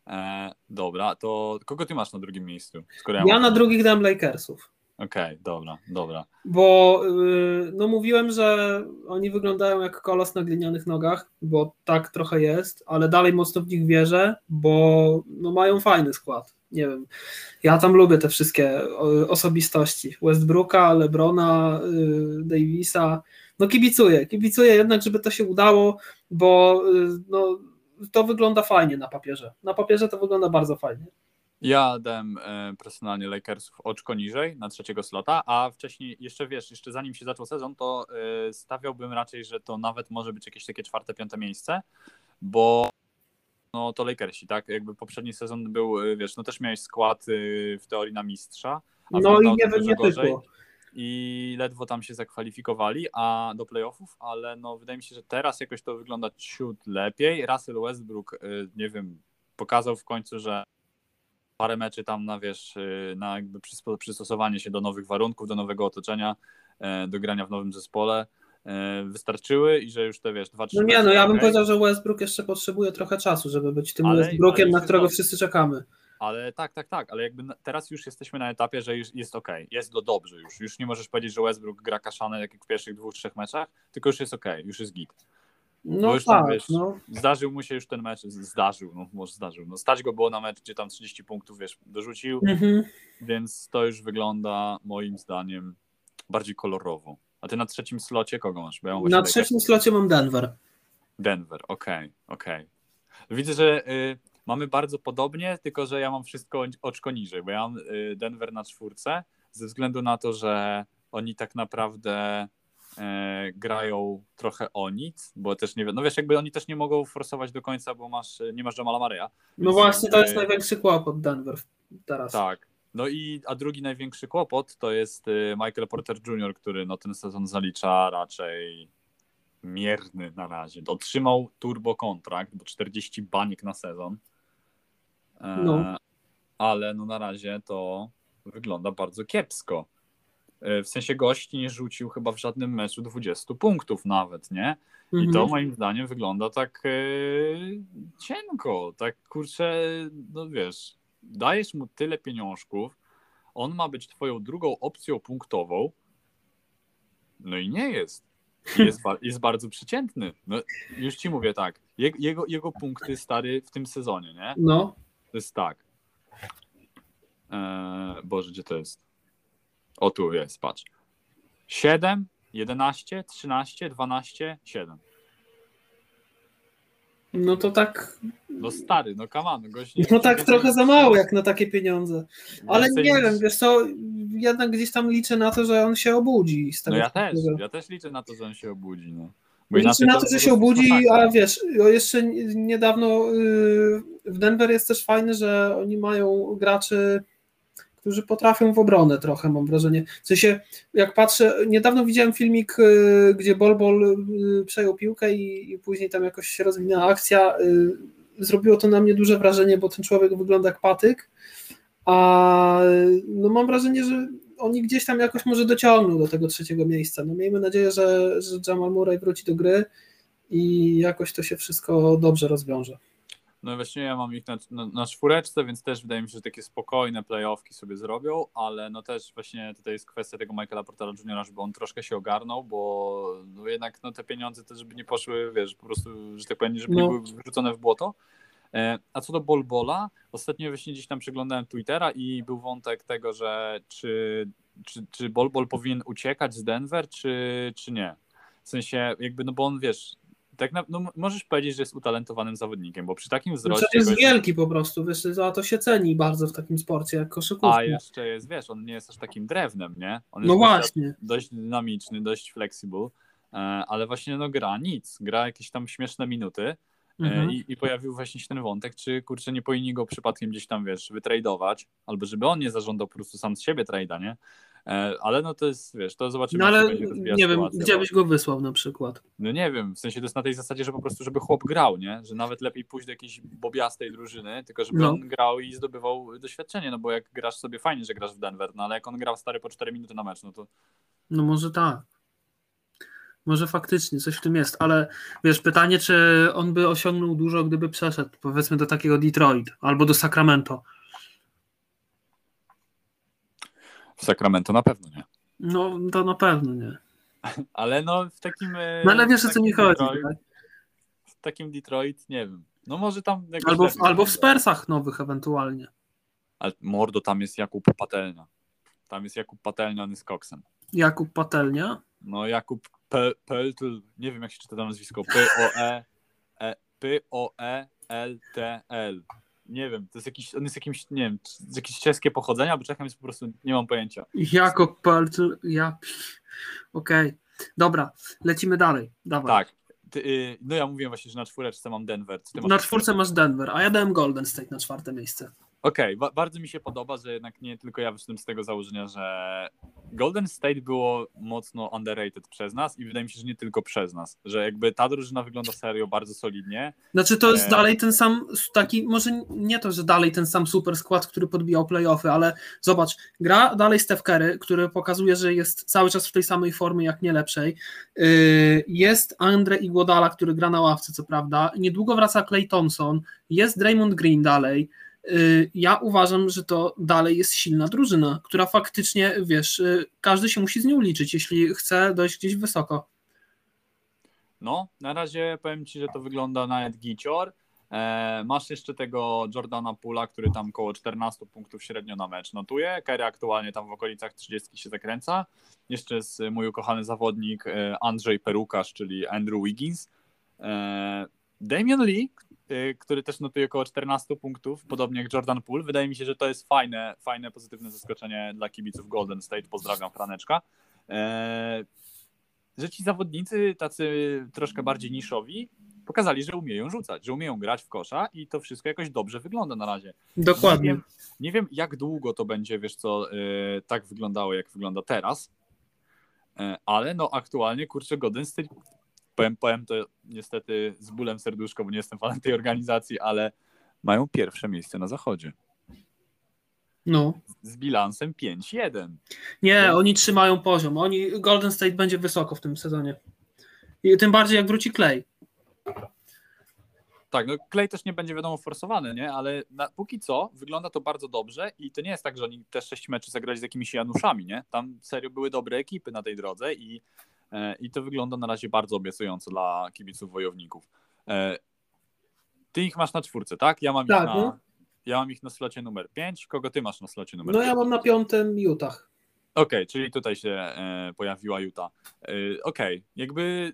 E, dobra, to kogo ty masz na drugim miejscu? ja, ja na drugich dam Lakersów. Okej, okay, dobra, dobra. Bo y, no mówiłem, że oni wyglądają jak kolos na glinianych nogach, bo tak trochę jest, ale dalej mocno w nich wierzę, bo no mają fajny skład. Nie wiem. Ja tam lubię te wszystkie osobistości. Westbrooka, Lebrona, y, Davisa. No kibicuję, kibicuję jednak, żeby to się udało, bo y, no, to wygląda fajnie na papierze. Na papierze to wygląda bardzo fajnie. Ja dałem e, personalnie Lakersów oczko niżej na trzeciego slota, a wcześniej jeszcze wiesz, jeszcze zanim się zaczął sezon, to e, stawiałbym raczej, że to nawet może być jakieś takie czwarte, piąte miejsce, bo no to Lakersi, tak? Jakby poprzedni sezon był, e, wiesz, no też miałeś skład w teorii na mistrza. no i nie, nie gorzej. I ledwo tam się zakwalifikowali a do playoffów, ale no wydaje mi się, że teraz jakoś to wygląda ciut lepiej. Russell Westbrook, nie wiem, pokazał w końcu, że parę meczy tam na wiesz, y, na jakby przystosowanie się do nowych warunków, do nowego otoczenia, e, do grania w nowym zespole wystarczyły i że już te wiesz, dwa, trzy. No nie, no ja bym okay. powiedział, że Westbrook jeszcze potrzebuje trochę czasu, żeby być tym ale, Westbrookiem, na którego to... wszyscy czekamy. Ale tak, tak, tak, ale jakby teraz już jesteśmy na etapie, że już jest ok, jest do dobrze już. Już nie możesz powiedzieć, że Westbrook gra kaszane jak w pierwszych dwóch, trzech meczach, tylko już jest ok, już jest git. No już tak, tam, wiesz, no. Zdarzył mu się już ten mecz, zdarzył, no może zdarzył. No, stać go było na mecz, gdzie tam 30 punktów, wiesz, dorzucił, mhm. więc to już wygląda moim zdaniem bardziej kolorowo. A ty na trzecim slocie kogo masz? Ja na trzecim slocie mam Denver. Denver, okej, okay, okej. Okay. Widzę, że y, mamy bardzo podobnie, tylko że ja mam wszystko oczko niżej, bo ja mam y, Denver na czwórce, ze względu na to, że oni tak naprawdę e, grają trochę o nic, bo też nie wiem, no wiesz, jakby oni też nie mogą forsować do końca, bo masz, nie masz Jamala Mareya. No właśnie, to jest e, największy kłopot Denver teraz. Tak. No i a drugi największy kłopot to jest Michael Porter Jr., który no ten sezon zalicza raczej mierny na razie. Otrzymał turbo kontrakt, bo 40 banik na sezon. E, no. Ale no na razie to wygląda bardzo kiepsko. E, w sensie gości nie rzucił chyba w żadnym meczu 20 punktów nawet, nie? I mhm. to moim zdaniem wygląda tak e, cienko, tak kurczę, no wiesz, dajesz mu tyle pieniążków, on ma być twoją drugą opcją punktową, no i nie jest. Jest, jest bardzo przeciętny. No, już ci mówię tak, jego, jego punkty stary w tym sezonie, nie? No. To jest tak. Eee, Boże, gdzie to jest? O tu jest, patrz. 7, 11, 13, 12, 7. No to tak. No stary, no kaman, gość. No tak trochę za mało jak na takie pieniądze. Ale nie wiem, wiesz co, jednak gdzieś tam liczę na to, że on się obudzi. no ja też, ja też liczę na to, że on się obudzi. No. Bo liczę na to, że się obudzi, a wiesz, jeszcze niedawno y, w Denver jest też fajne, że oni mają graczy którzy potrafią w obronę trochę, mam wrażenie. W sensie, jak patrzę, niedawno widziałem filmik, y, gdzie Bol Bol y, przejął piłkę i, i później tam jakoś się rozwinęła akcja. Y, zrobiło to na mnie duże wrażenie, bo ten człowiek wygląda jak patyk, a no mam wrażenie, że oni gdzieś tam jakoś może dociągną do tego trzeciego miejsca. No miejmy nadzieję, że, że Jamal Murray wróci do gry i jakoś to się wszystko dobrze rozwiąże. No właśnie ja mam ich na, na, na czwóreczce, więc też wydaje mi się, że takie spokojne playoffki sobie zrobią, ale no też właśnie tutaj jest kwestia tego Michaela Portera Jr., żeby on troszkę się ogarnął, bo no jednak no te pieniądze też, żeby nie poszły, wiesz, po prostu, że tak powiem, żeby no. nie były wrzucone w błoto. E, a co do Bolbola, ostatnio właśnie gdzieś tam przeglądałem Twittera i był wątek tego, że czy, czy, czy Bolbol powinien uciekać z Denver, czy, czy nie. W sensie jakby, no bo on, wiesz, tak na, no, możesz powiedzieć, że jest utalentowanym zawodnikiem, bo przy takim wzroście... No, jest wielki po prostu, wiesz, za to się ceni bardzo w takim sporcie, jak koszykówka. A jeszcze jest, wiesz, on nie jest aż takim drewnem, nie? On no właśnie. Dość dynamiczny, dość flexible, e, ale właśnie no gra nic, gra jakieś tam śmieszne minuty e, mhm. i, i pojawił właśnie się ten wątek, czy kurczę nie powinni go przypadkiem gdzieś tam, wiesz, wytradować, albo żeby on nie zażądał po prostu sam z siebie trada, nie? E, ale no to jest, wiesz, to zobaczymy. No ale nie wiem, gdzie byś go wysłał na przykład? No nie wiem, w sensie to jest na tej zasadzie, że po prostu, żeby chłop grał, nie? Że nawet lepiej pójść do jakiejś bobiastej drużyny, tylko żeby no. on grał i zdobywał doświadczenie, no bo jak grasz sobie, fajnie, że grasz w Denver, no ale jak on grał stary po 4 minuty na mecz, no to... No może tak. Może faktycznie coś w tym jest, ale wiesz, pytanie, czy on by osiągnął dużo, gdyby przeszedł, powiedzmy, do takiego Detroit albo do Sacramento. W Sacramento na pewno nie. No, to na pewno nie. Ale no w takim. E, no ale wiesz o co mi chodzi. Detroit, tak? W takim Detroit, nie wiem. No może tam. Albo w, albo w Spersach nowych ewentualnie. Ale mordo, tam jest Jakub Patelnia. Tam jest Jakub Patelnia, on jest koksem. Jakub Patelnia? No Jakub Peltl, nie wiem jak się czyta to nazwisko. P-O-E P-O-E-L-T-L nie wiem, to jest jakiś, on jest jakimś, nie wiem, jakieś czeskie pochodzenia, bo Czechem jest po prostu, nie mam pojęcia. Jakob Palcz, ja, okej, okay. dobra, lecimy dalej, dawaj. Tak, Ty, y, no ja mówiłem właśnie, że na czwóreczce mam Denver. na czwórce masz Denver, a ja dałem Golden State na czwarte miejsce. Okej, okay, bardzo mi się podoba, że jednak nie tylko ja wyszedłem z tego założenia, że Golden State było mocno underrated przez nas i wydaje mi się, że nie tylko przez nas, że jakby ta drużyna wygląda serio bardzo solidnie. Znaczy to jest e... dalej ten sam taki, może nie to, że dalej ten sam super skład, który podbijał playoffy, ale zobacz, gra dalej Steph Curry, który pokazuje, że jest cały czas w tej samej formie, jak nie lepszej. Y, jest Andre Iguodala, który gra na ławce, co prawda. Niedługo wraca Clay Thompson, jest Draymond Green dalej. Y, ja uważam, że to dalej jest silna drużyna, która faktycznie, wiesz, y, każdy się musi z nią liczyć, jeśli chce dojść gdzieś wysoko. No, na razie powiem Ci, że to wygląda nawet gicior. E, masz jeszcze tego Jordana Pula, który tam około 14 punktów średnio na mecz notuje. Kerry aktualnie tam w okolicach 30 się zakręca. Jeszcze jest mój ukochany zawodnik e, Andrzej Perukasz, czyli Andrew Wiggins. E, Damian Lee, który też notuje około 14 punktów, podobnie jak Jordan Poole. Wydaje mi się, że to jest fajne, fajne pozytywne zaskoczenie dla kibiców Golden State. Pozdrawiam Franeczka. E, że ci zawodnicy, tacy troszkę bardziej niszowi, pokazali, że umieją rzucać, że umieją grać w kosza i to wszystko jakoś dobrze wygląda na razie. Dokładnie. Nie wiem, nie wiem jak długo to będzie, wiesz co, yy, tak wyglądało, jak wygląda teraz, yy, ale no aktualnie, kurczę, Golden State powiem, powiem to niestety z bólem serduszko, bo nie jestem fanem tej organizacji, ale mają pierwsze miejsce na zachodzie. No. Z bilansem 5-1. Nie, no. oni trzymają poziom. Oni, Golden State będzie wysoko w tym sezonie. I tym bardziej jak wróci Clay. Tak, no Clay też nie będzie wiadomo forsowany, nie? Ale na, póki co wygląda to bardzo dobrze i to nie jest tak, że oni te sześć meczy zagrali z jakimiś Januszami, nie? Tam serio były dobre ekipy na tej drodze i i to wygląda na razie bardzo obiecująco dla kibiców wojowników. E, ty ich masz na czwórce, tak? Ja mam, tak, ich, na, no. ja mam ich na slocie numer 5. Kogo ty masz na slocie numer No ja mam na piątym Utah. Okej, okay, czyli tutaj się e, pojawiła. E, Okej, okay. jakby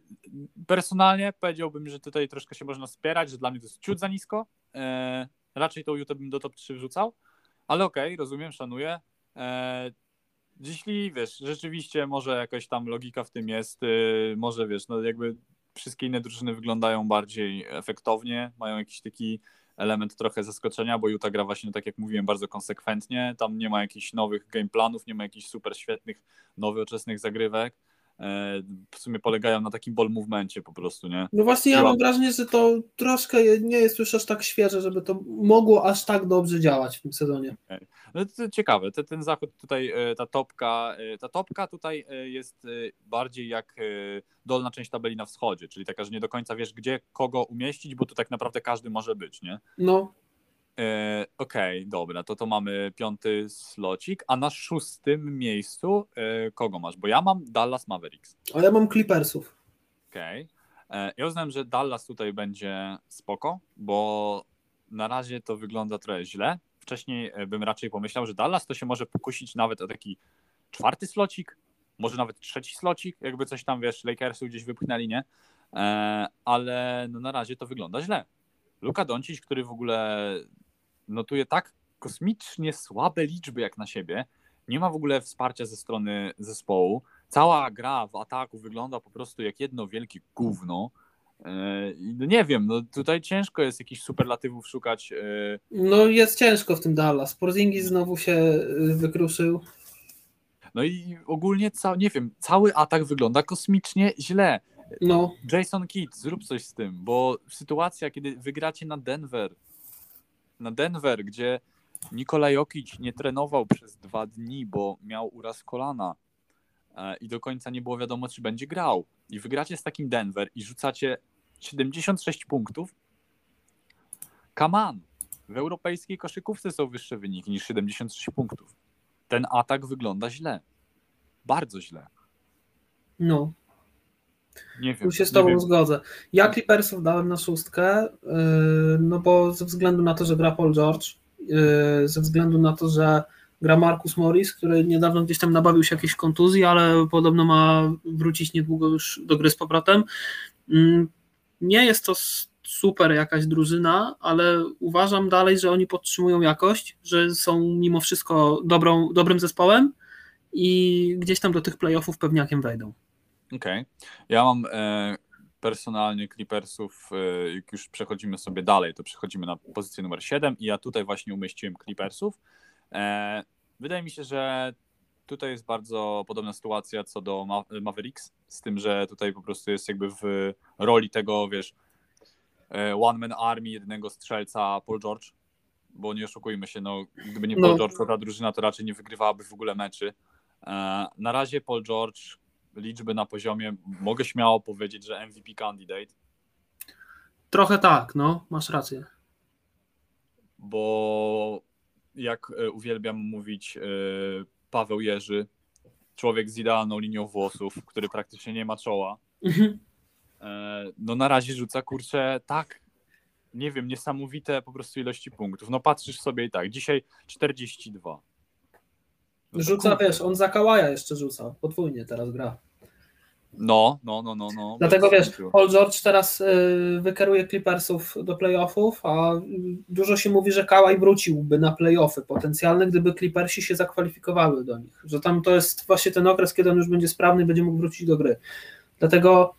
personalnie powiedziałbym, że tutaj troszkę się można spierać, że dla mnie to jest ciut za nisko. E, raczej tą Utah bym do top 3 wrzucał, ale okej, okay, rozumiem, szanuję. Jeśli wiesz, rzeczywiście może jakaś tam logika w tym jest, yy, może wiesz, no jakby wszystkie inne drużyny wyglądają bardziej efektownie, mają jakiś taki element trochę zaskoczenia, bo Utah gra właśnie, tak jak mówiłem, bardzo konsekwentnie. Tam nie ma jakichś nowych gameplanów, nie ma jakichś super świetnych, nowoczesnych zagrywek. E, w sumie polegają na takim ball movemencie po prostu, nie? No właśnie ja mam wrażenie, że to troszkę nie jest już aż tak świeże, żeby to mogło aż tak dobrze działać w tym sezonie. Okay. No to ciekawe, ten, ten zachód tutaj, e, ta topka, e, ta topka tutaj jest bardziej jak dolna część tabeli na wschodzie, czyli taka, że nie do końca wiesz, gdzie kogo umieścić, bo tu tak naprawdę każdy może być, nie? No. E, Okej, okay, dobra, to to mamy piąty slocik, a na szóstym miejscu e, kogo masz? Bo ja mam Dallas Mavericks. A ja mam Clippersów. Okej. Okay. E, ja uznałem, że Dallas tutaj będzie spoko, bo na razie to wygląda trochę źle. Wcześniej e, bym raczej pomyślał, że Dallas to się może pokusić nawet o taki czwarty slocik, może nawet trzeci slocik, jakby coś tam, wiesz, Lakersu gdzieś wypchnęli, nie? E, ale no na razie to wygląda źle. Luka Doncic, który w ogóle notuje tak kosmicznie słabe liczby jak na siebie. Nie ma w ogóle wsparcia ze strony zespołu. Cała gra w ataku wygląda po prostu jak jedno wielkie gówno. E, no nie wiem, no tutaj ciężko jest jakichś superlatywów szukać. E. No jest ciężko w tym Dallas. Porzingis znowu się y, wykruszył. No i ogólnie, ca- nie wiem, cały atak wygląda kosmicznie źle. No. Jason Kidd, zrób coś z tym, bo sytuacja, kiedy wygracie na Denver, na Denver, gdzie Nikola Jokic nie trenował przez dwa dni, bo miał uraz kolana e, i do końca nie było wiadomo, czy będzie grał. I wygracie z takim Denver i rzucacie 76 punktów. Come on. W europejskiej koszykówce są wyższe wyniki niż 76 punktów. Ten atak wygląda źle. Bardzo źle. No. Nie wiem. Tu się z Tobą zgodzę. Ja Clippersów dałem na szóstkę, yy, no bo ze względu na to, że gra Paul George, yy, ze względu na to, że gra Marcus Morris, który niedawno gdzieś tam nabawił się jakiejś kontuzji, ale podobno ma wrócić niedługo już do gry z powrotem. Yy, nie jest to super jakaś drużyna, ale uważam dalej, że oni podtrzymują jakość, że są mimo wszystko dobrą, dobrym zespołem i gdzieś tam do tych playoffów pewniakiem wejdą. Okej. Okay. Ja mam e, personalnie Clippersów, e, jak już przechodzimy sobie dalej, to przechodzimy na pozycję numer 7 i ja tutaj właśnie umieściłem Clippersów. E, wydaje mi się, że tutaj jest bardzo podobna sytuacja co do Ma Mavericks, z tym, że tutaj po prostu jest jakby w roli tego, wiesz, e, one man army, jednego strzelca Paul George, bo nie oszukujmy się, no gdyby nie Paul no. George, to ta drużyna to raczej nie wygrywałaby w ogóle meczy. E, na razie Paul George liczby na poziomie, mogę śmiało powiedzieć, że MVP candidate. Trochę tak, no, masz rację. Bo jak e, uwielbiam mówić e, Paweł Jerzy, człowiek z idealną linią włosów, który praktycznie nie ma czoła, mhm. e, no na razie rzuca kurczę tak, nie wiem, niesamowite po prostu ilości punktów. No patrzysz sobie i tak, dzisiaj 42. Rzuca, wiesz, on za Kałaja jeszcze rzuca, podwójnie teraz gra. No, no, no, no. no. Dlatego wiesz, Paul George teraz y, wykeruje Clippersów do playoffów, a dużo się mówi, że Kałaj wróciłby na playoffy potencjalne, gdyby Clippersi się zakwalifikowały do nich. Że tam to jest właśnie ten okres, kiedy on już będzie sprawny i będzie mógł wrócić do gry. Dlatego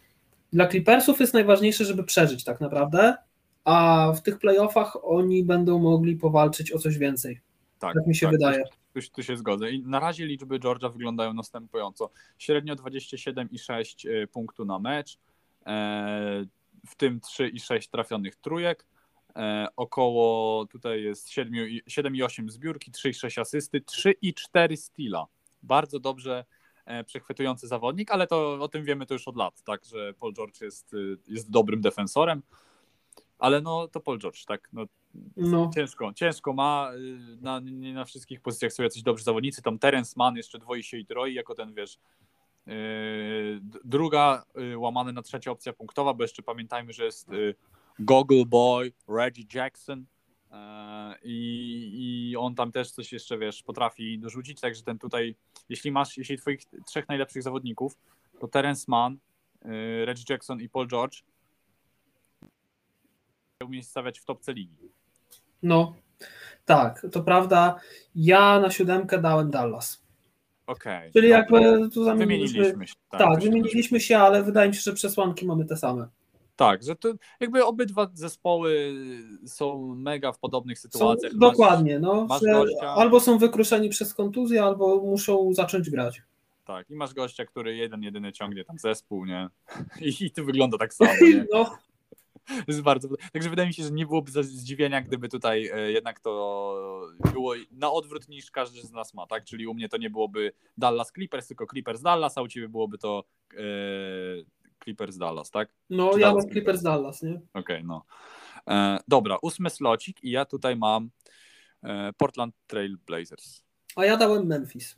dla Clippersów jest najważniejsze, żeby przeżyć tak naprawdę, a w tych playoffach oni będą mogli powalczyć o coś więcej. Tak, tak mi się tak, wydaje. Tu, tu, się zgodzę. I na razie liczby Georgia wyglądają następująco. Średnio 27,6 y, punktu na mecz, e, w tym 3,6 trafionych trójek. E, około tutaj jest 7,8 zbiórki, 3,6 asysty, 3,4 steala. Bardzo dobrze e, przechwytujący zawodnik, ale to o tym wiemy to już od lat, tak, że Paul George jest, jest dobrym defensorem. Ale no to Paul George, tak? No, no. Ciężko, ciężko ma. Y, na, nie na wszystkich pozycjach są jacyś dobrzy zawodnicy. Tam Terence Mann jeszcze dwoi się i troi, jako ten wiesz. Yy, druga yy, na trzecia opcja punktowa, bo jeszcze pamiętajmy, że jest yy, Goggle Boy, Reggie Jackson yy, i on tam też coś jeszcze wiesz, potrafi dorzucić, także ten tutaj, jeśli masz, jeśli twoich trzech najlepszych zawodników, to Terence Mann, yy, Reggie Jackson i Paul George umiejscowiać w topce ligi. No, tak, to prawda. Ja na siódemkę dałem Dallas. Okej. Okay, Czyli jakby tu zamieniliśmy się. Tak, tak wymieniliśmy się, ale wydaje mi się, że przesłanki mamy te same. Tak, że to jakby obydwa zespoły są mega w podobnych sytuacjach. Są, dokładnie, no. Albo są wykruszeni przez kontuzję, albo muszą zacząć grać. Tak, i masz gościa, który jeden, jedyny ciągnie tam zespół, nie? I, i to wygląda tak samo, nie? No, jest bardzo. Także wydaje mi się, że nie byłoby zdziwienia, gdyby tutaj e, jednak to było na odwrót niż każdy z nas ma, tak? Czyli u mnie to nie byłoby Dallas Clippers, tylko Clippers Dallas, a u ciebie byłoby to e, Clippers Dallas, tak? no Czy ja Dallas mam Clippers Dallas, nie? Okej, no. E, dobra, ósmy slocik i ja tutaj mam e, Portland Trail Blazers. A ja dałem Memphis.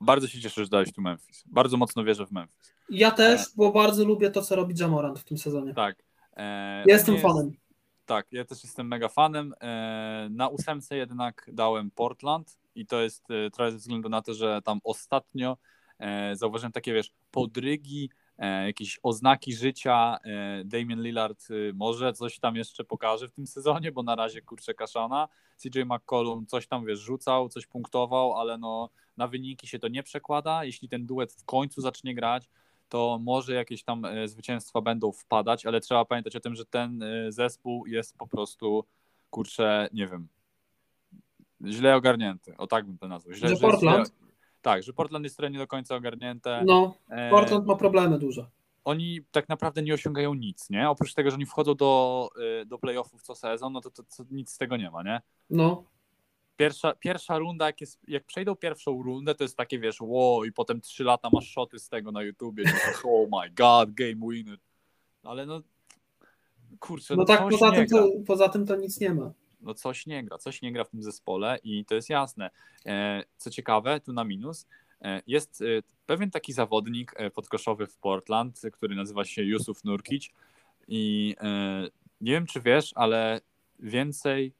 Bardzo się cieszę, że dałeś tu Memphis. Bardzo mocno wierzę w Memphis. Ja też, bo bardzo lubię to, co robi Jamorant w tym sezonie. Tak. E, Jestem jest- fanem. Tak, ja też jestem mega fanem. E, Na ósemce jednak dałem Portland i to jest e, trochę ze względu na to, że tam ostatnio zauważyłem takie, wiesz, podrygi, jakieś oznaki życia. Damian Lillard e, może coś tam jeszcze pokaże w tym sezonie, bo na razie kurczę kaszana. CJ McCollum coś tam, wiesz, rzucał, coś punktował, ale no na wyniki się to nie przekłada. Jeśli ten duet w końcu zacznie grać, to może jakieś tam e, zwycięstwa będą wpadać, ale trzeba pamiętać o tym, że ten e, zespół jest po prostu, kurczę, nie wiem, źle ogarnięty. O tak bym to nazwał. Źle, Że Portland? Źle, tak, że Portland jest nie do końca ogarnięte. No, E, Portland ma problemy duże. Oni tak naprawdę nie osiągają nic, nie? Oprócz tego, że oni wchodzą do, do playoffów co sezon, no to, to, to nic z tego nie ma, nie? No, Pierwsza, pierwsza runda, jak, jest, jak przejdą pierwszą rundę, to jest takie, wiesz, wow, i potem trzy lata masz szoty z tego na YouTubie, nie? oh my god, game winner. Ale no, kurczę, no tak, coś poza tym, to, poza tym to nic nie ma. No coś nie gra, coś nie gra w tym zespole i to jest jasne. E, Co ciekawe, tu na minus, e, jest e, pewien taki zawodnik podkoszowy w Portland, który nazywa się Yusuf Nurkic i nie wiem, czy wiesz, ale więcej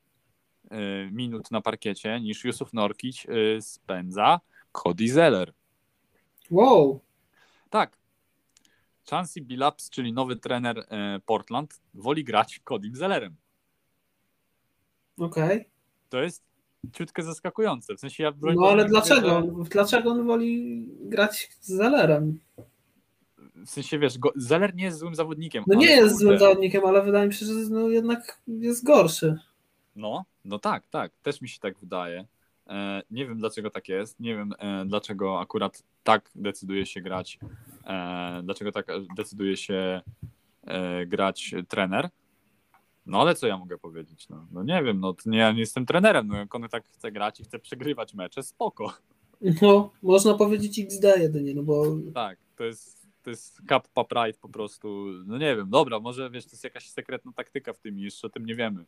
minut na parkiecie niż Yusuf Nurkic e, spędza Cody Zeller. Wow, Tak. Chansey Billups, czyli nowy trener e, Portland, woli grać Codym Zellerem. okej. To jest ciutkę zaskakujące. W sensie ja No ale dlaczego? że- Dlaczego on woli grać z Zellerem? W sensie wiesz, go, Zeller nie jest złym zawodnikiem. No nie jest kurde, złym zawodnikiem, ale wydaje mi się, że no jednak jest gorszy. No, no tak, tak. Też mi się tak wydaje. E, nie wiem dlaczego tak jest. Nie wiem e, dlaczego akurat tak decyduje się grać. E, dlaczego tak decyduje się grać trener. No ale co ja mogę powiedzieć? No, no nie wiem, no to nie, ja nie jestem trenerem. No, jak on tak chce grać i chce przegrywać mecze, spoko. No, można powiedzieć XD jedynie, no bo Tak, to jest, to jest kappa pride po prostu. No nie wiem, dobra, może wiesz, to jest jakaś sekretna taktyka w tym i jeszcze o tym nie wiemy.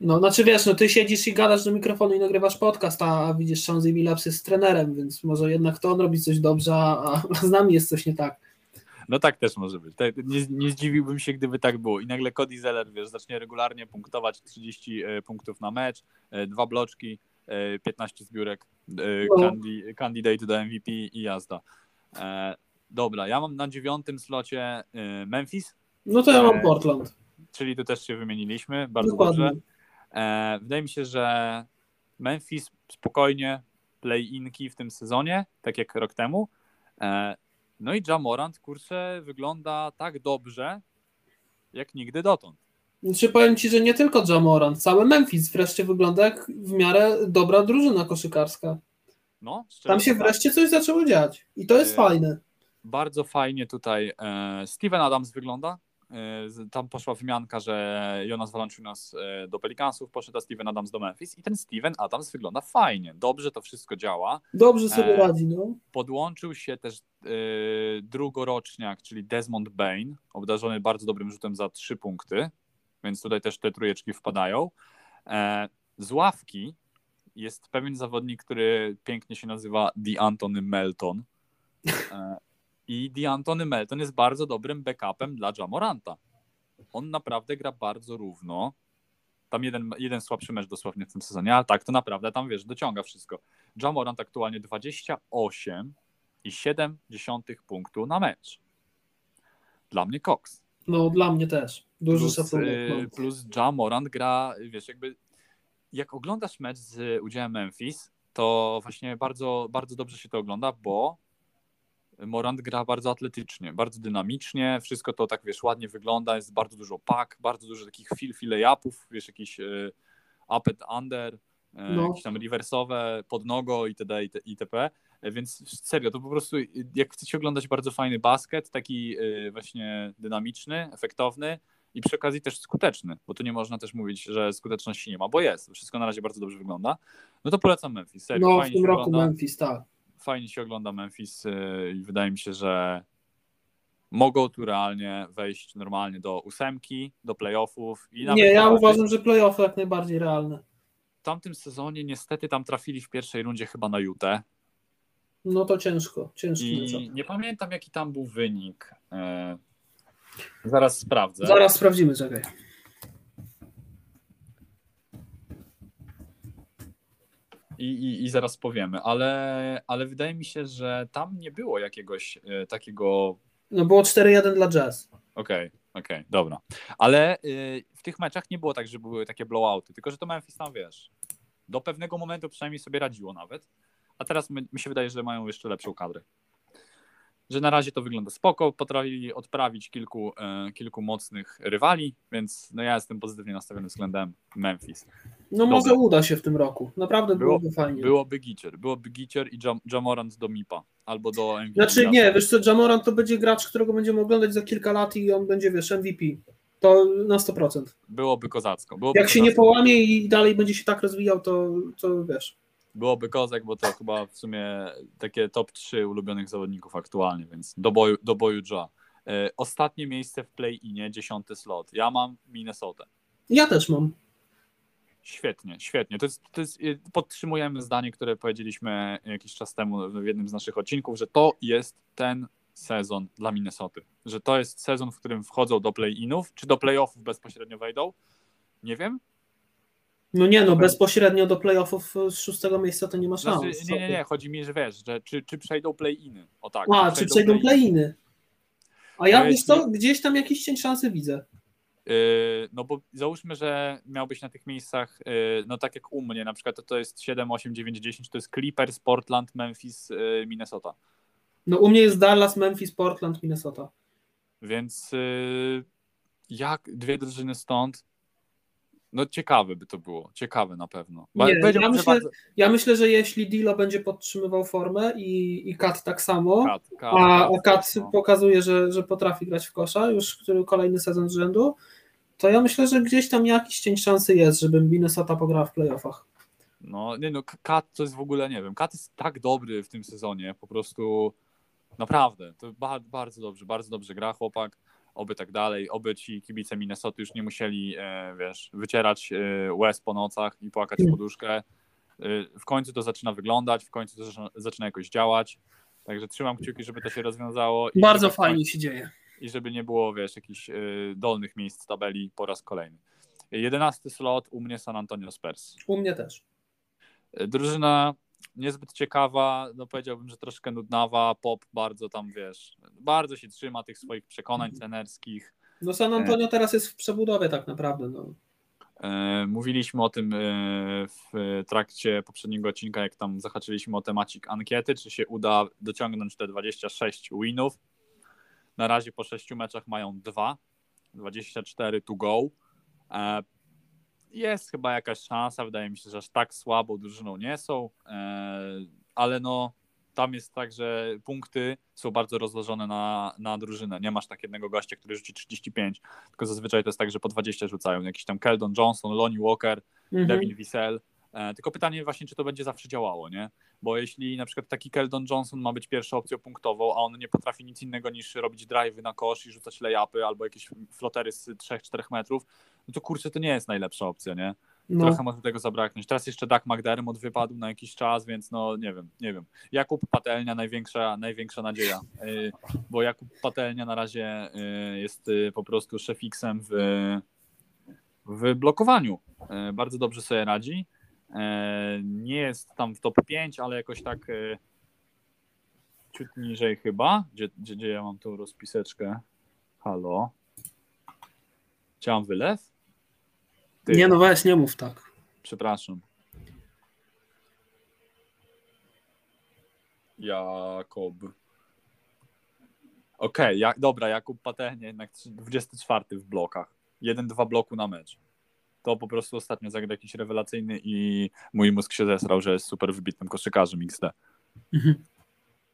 no znaczy wiesz, no ty siedzisz i gadasz do mikrofonu i nagrywasz podcast, a widzisz Shanzy Billups jest trenerem, więc może jednak to on robi coś dobrze, a, a z nami jest coś nie tak. No tak też może być. Nie, nie zdziwiłbym się, gdyby tak było. I nagle Cody Zeller, wiesz, zacznie regularnie punktować 30 e, punktów na mecz, e, dwa bloczki, e, 15 zbiórek, e, No. candi, candidate do MVP i jazda. E, Dobra, ja mam na dziewiątym slocie e, Memphis, No to ja mam Eee, Portland. czyli tu też się wymieniliśmy, bardzo Dokładnie. dobrze. E, Wydaje mi się, że Memphis spokojnie play-inki w tym sezonie, tak jak rok temu. E, No i Jamorant, kurczę, wygląda tak dobrze, jak nigdy dotąd. Znaczy powiem Ci, że nie tylko Jamorant, cały Memphis wreszcie wygląda jak w miarę dobra drużyna koszykarska. No, Tam się tak. wreszcie coś zaczęło dziać i to jest Eee, fajne. Bardzo fajnie tutaj e, Steven Adams wygląda. E, Tam poszła wymianka, że Jonas Valanciunas e, do Pelicansów poszedł, a Steven Adams do Memphis i ten Steven Adams wygląda fajnie. Dobrze to wszystko działa. Dobrze sobie radzi, no. Podłączył się też drugoroczniak, czyli Desmond Bain, obdarzony bardzo dobrym rzutem za trzy punkty, więc tutaj też te trójeczki wpadają. Z ławki jest pewien zawodnik, który pięknie się nazywa DeAntony Melton. I DeAntony Melton jest bardzo dobrym backupem dla Jamoranta. On naprawdę gra bardzo równo. Tam jeden, jeden słabszy mecz dosłownie w tym sezonie, ale tak to naprawdę tam wiesz, dociąga wszystko. Jamorant aktualnie 28 i 7 dziesiątych punktu na mecz. Dla mnie Cox. No dla mnie też. Duży Plus, szacunek. y, No. plus Jamorant gra, wiesz, jakby jak oglądasz mecz z udziałem Memphis, to właśnie bardzo, bardzo dobrze się to ogląda, bo Morant gra bardzo atletycznie, bardzo dynamicznie, wszystko to tak, wiesz, ładnie wygląda, jest bardzo dużo pak, bardzo dużo takich feel lay-upów, wiesz, jakiś y, up and under, y, No. jakieś tam rewersowe, pod nogo itd. it- itp. Więc serio, to po prostu jak chcecie oglądać bardzo fajny basket, taki właśnie dynamiczny, efektowny i przy okazji też skuteczny, bo tu nie można też mówić, że skuteczności nie ma, bo jest. Wszystko na razie bardzo dobrze wygląda. No to polecam Memphis. Serio, no w tym roku ogląda. Memphis, tak. Fajnie się ogląda Memphis i wydaje mi się, że mogą tu realnie wejść normalnie do ósemki, do playoffów. I nie, ja uważam, że playoffy jak najbardziej realne. W tamtym sezonie niestety tam trafili w pierwszej rundzie chyba na Utah. No to ciężko, ciężko. I nie pamiętam jaki tam był wynik. E, zaraz sprawdzę. Zaraz sprawdzimy, czekaj. I, i, I zaraz powiemy, ale, ale wydaje mi się, że tam nie było jakiegoś e, takiego no było 4-1 dla Jazz. Okej, okay, okej, okay, dobra. Ale y, w tych meczach nie było tak, że były takie blowouty, tylko że to Memphis tam, wiesz, do pewnego momentu przynajmniej sobie radziło nawet, a teraz my, mi się wydaje, że mają jeszcze lepszą kadrę że na razie to wygląda spoko, potrafili odprawić kilku, e, kilku mocnych rywali, więc no ja jestem pozytywnie nastawiony względem Memphis. No Dobra. może uda się w tym roku, naprawdę Było, byłoby fajnie. Byłoby Gicier, byłoby Gicier i Jamorant do MIPA, albo do MVP. Znaczy nie, wiesz co, Jamorant to będzie gracz, którego będziemy oglądać za kilka lat i on będzie, wiesz, MVP. To na 100%. Byłoby kozacko. Byłoby Jak kozacko. się nie połamie i dalej będzie się tak rozwijał, to, to wiesz byłoby kozak, bo to chyba w sumie takie top 3 ulubionych zawodników aktualnie, więc do boju, do boju Joa. E, ostatnie miejsce w play-inie, dziesiąty slot. Ja mam Minnesota. Ja też mam. Świetnie, świetnie. To jest, to jest, e, podtrzymujemy zdanie, które powiedzieliśmy jakiś czas temu w jednym z naszych odcinków, że to jest ten sezon dla Minnesoty. Że to jest sezon, w którym wchodzą do play-inów, czy do play-offów bezpośrednio wejdą. Nie wiem, no nie, no bezpośrednio do playoffów z szóstego miejsca to nie ma szans. Znaczy, nie, nie, nie, chodzi mi, że wiesz, że czy, czy przejdą play-iny. O tak. A, czy przejdą, play-iny. A ja wiesz co, gdzieś tam jakiś cień szansy widzę. Yy, no bo załóżmy, że miałbyś na tych miejscach, yy, no tak jak u mnie, na przykład to, to jest 7, 8, 9, 10, to jest Clippers, Portland, Memphis, yy, Minnesota. No u mnie jest Dallas, Memphis, Portland, Minnesota. Więc jak dwie drużyny stąd, no ciekawe by to było, ciekawe na pewno. Nie, ja, myślę, bardzo... ja myślę, że jeśli Dilo będzie podtrzymywał formę i, i Kat tak samo, Kat, Kat, a, Kat no. pokazuje, że, że potrafi grać w kosza już który kolejny sezon z rzędu, to ja myślę, że gdzieś tam jakiś cień szansy jest, żeby Minnesota pograła w playoffach. No, nie no, Kat to jest w ogóle, nie wiem, Kat jest tak dobry w tym sezonie, po prostu naprawdę, to bardzo dobrze, bardzo dobrze gra chłopak oby tak dalej, oby ci kibice Minnesota już nie musieli, e, wiesz, wycierać e, łez po nocach i płakać w poduszkę. E, w końcu to zaczyna wyglądać, w końcu to zaczyna, zaczyna jakoś działać, także trzymam kciuki, żeby to się rozwiązało. Bardzo fajnie się dzieje. I żeby nie było, wiesz, jakichś dolnych miejsc tabeli po raz kolejny. Jedenasty slot u mnie San Antonio Spurs. U mnie też. Drużyna niezbyt ciekawa, no powiedziałbym, że troszkę nudnawa, pop bardzo tam, wiesz, bardzo się trzyma tych swoich przekonań mhm. trenerskich. No San Antonio teraz jest w przebudowie tak naprawdę, no. E, mówiliśmy o tym e, w trakcie poprzedniego odcinka, jak tam zahaczyliśmy o temacik ankiety, czy się uda dociągnąć te 26 winów. Na razie po 6 meczach mają dwa, 24 to go. Jest chyba jakaś szansa, wydaje mi się, że aż tak słabą drużyną nie są, e, ale no tam jest tak, że punkty są bardzo rozłożone na, na drużynę. Nie masz tak jednego gościa, który rzuci 35, tylko zazwyczaj to jest tak, że po 20 rzucają. Jakiś tam Keldon Johnson, Lonnie Walker, mhm. Devin Wiesel. E, tylko pytanie właśnie, czy to będzie zawsze działało, nie? Bo jeśli na przykład taki Keldon Johnson ma być pierwszą opcją punktową, a on nie potrafi nic innego niż robić drive'y na kosz i rzucać layupy albo jakieś flotery z 3-4 metrów, no to kurczę, to nie jest najlepsza opcja, nie? No. Trochę może tego zabraknąć. Teraz jeszcze Doug McDermott wypadł na jakiś czas, więc no nie wiem, nie wiem. Jakub Patelnia największa, największa nadzieja, y, bo Jakub Patelnia na razie y, jest y, po prostu szefiksem w, w blokowaniu. Bardzo dobrze sobie radzi. Nie jest tam w top 5, ale jakoś tak ciut niżej chyba. Gdzie, gdzie, gdzie ja mam tą rozpiseczkę? Halo? Chciałam wylew? Ty. Nie no weź, nie mów tak. Przepraszam. Jakob. Okej, okay, jak, dobra, Jakub Patechnie jednak 24 w blokach. 1-2 bloku na mecz. To po prostu ostatnio zagrał jakiś rewelacyjny i mój mózg się zesrał, że jest super wybitnym koszykarzem XD. Mhm.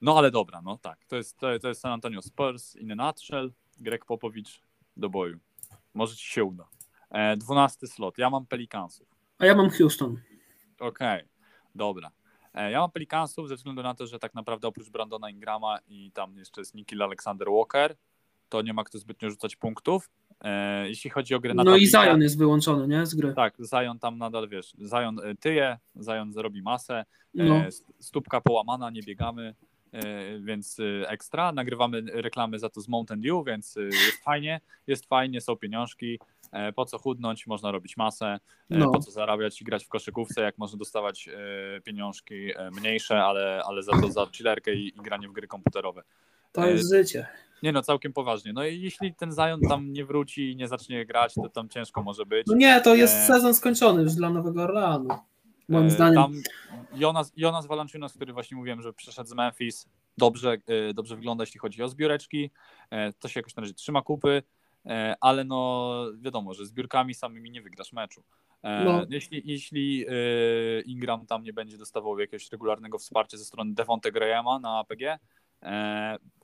No ale dobra, no tak. To jest, to, to jest San Antonio Spurs in a nutshell. Greg Popowicz do boju. Może ci się uda. E, 12 slot. Ja mam Pelicansów. A ja mam Houston. Okej, okay. dobra. E, ja mam Pelicansów ze względu na to, że tak naprawdę oprócz Brandona Ingrama i tam jeszcze jest Nikhil Alexander Walker, to nie ma kto zbytnio rzucać punktów. E, jeśli chodzi o grę na No i Zion jest wyłączony, nie? Z gry. Tak, Zion tam nadal, wiesz, Zion e, tyje, Zion zrobi masę, no. stópka połamana, nie biegamy, więc ekstra. Nagrywamy reklamy za to z Mountain Dew, więc jest fajnie, jest fajnie, są pieniążki. E, po co chudnąć, można robić masę, e, no. po co zarabiać i grać w koszykówce, jak można dostawać e, pieniążki mniejsze, ale, ale za to za chillerkę i, i granie w gry komputerowe. To jest życie. Nie no, całkiem poważnie. No i jeśli ten Zion tam nie wróci i nie zacznie grać, to tam ciężko może być. No nie, to jest sezon skończony już dla Nowego Orleanu. Moim zdaniem. Tam Jonas, Jonas Valanciunas, który właśnie mówiłem, że przeszedł z Memphis, dobrze, dobrze wygląda, jeśli chodzi o zbióreczki. To się jakoś na razie trzyma kupy. E, ale no wiadomo, że zbiórkami samymi nie wygrasz meczu. E, no. Jeśli, jeśli e, Ingram tam nie będzie dostawał jakiegoś regularnego wsparcia ze strony Devonte Grahama na APG,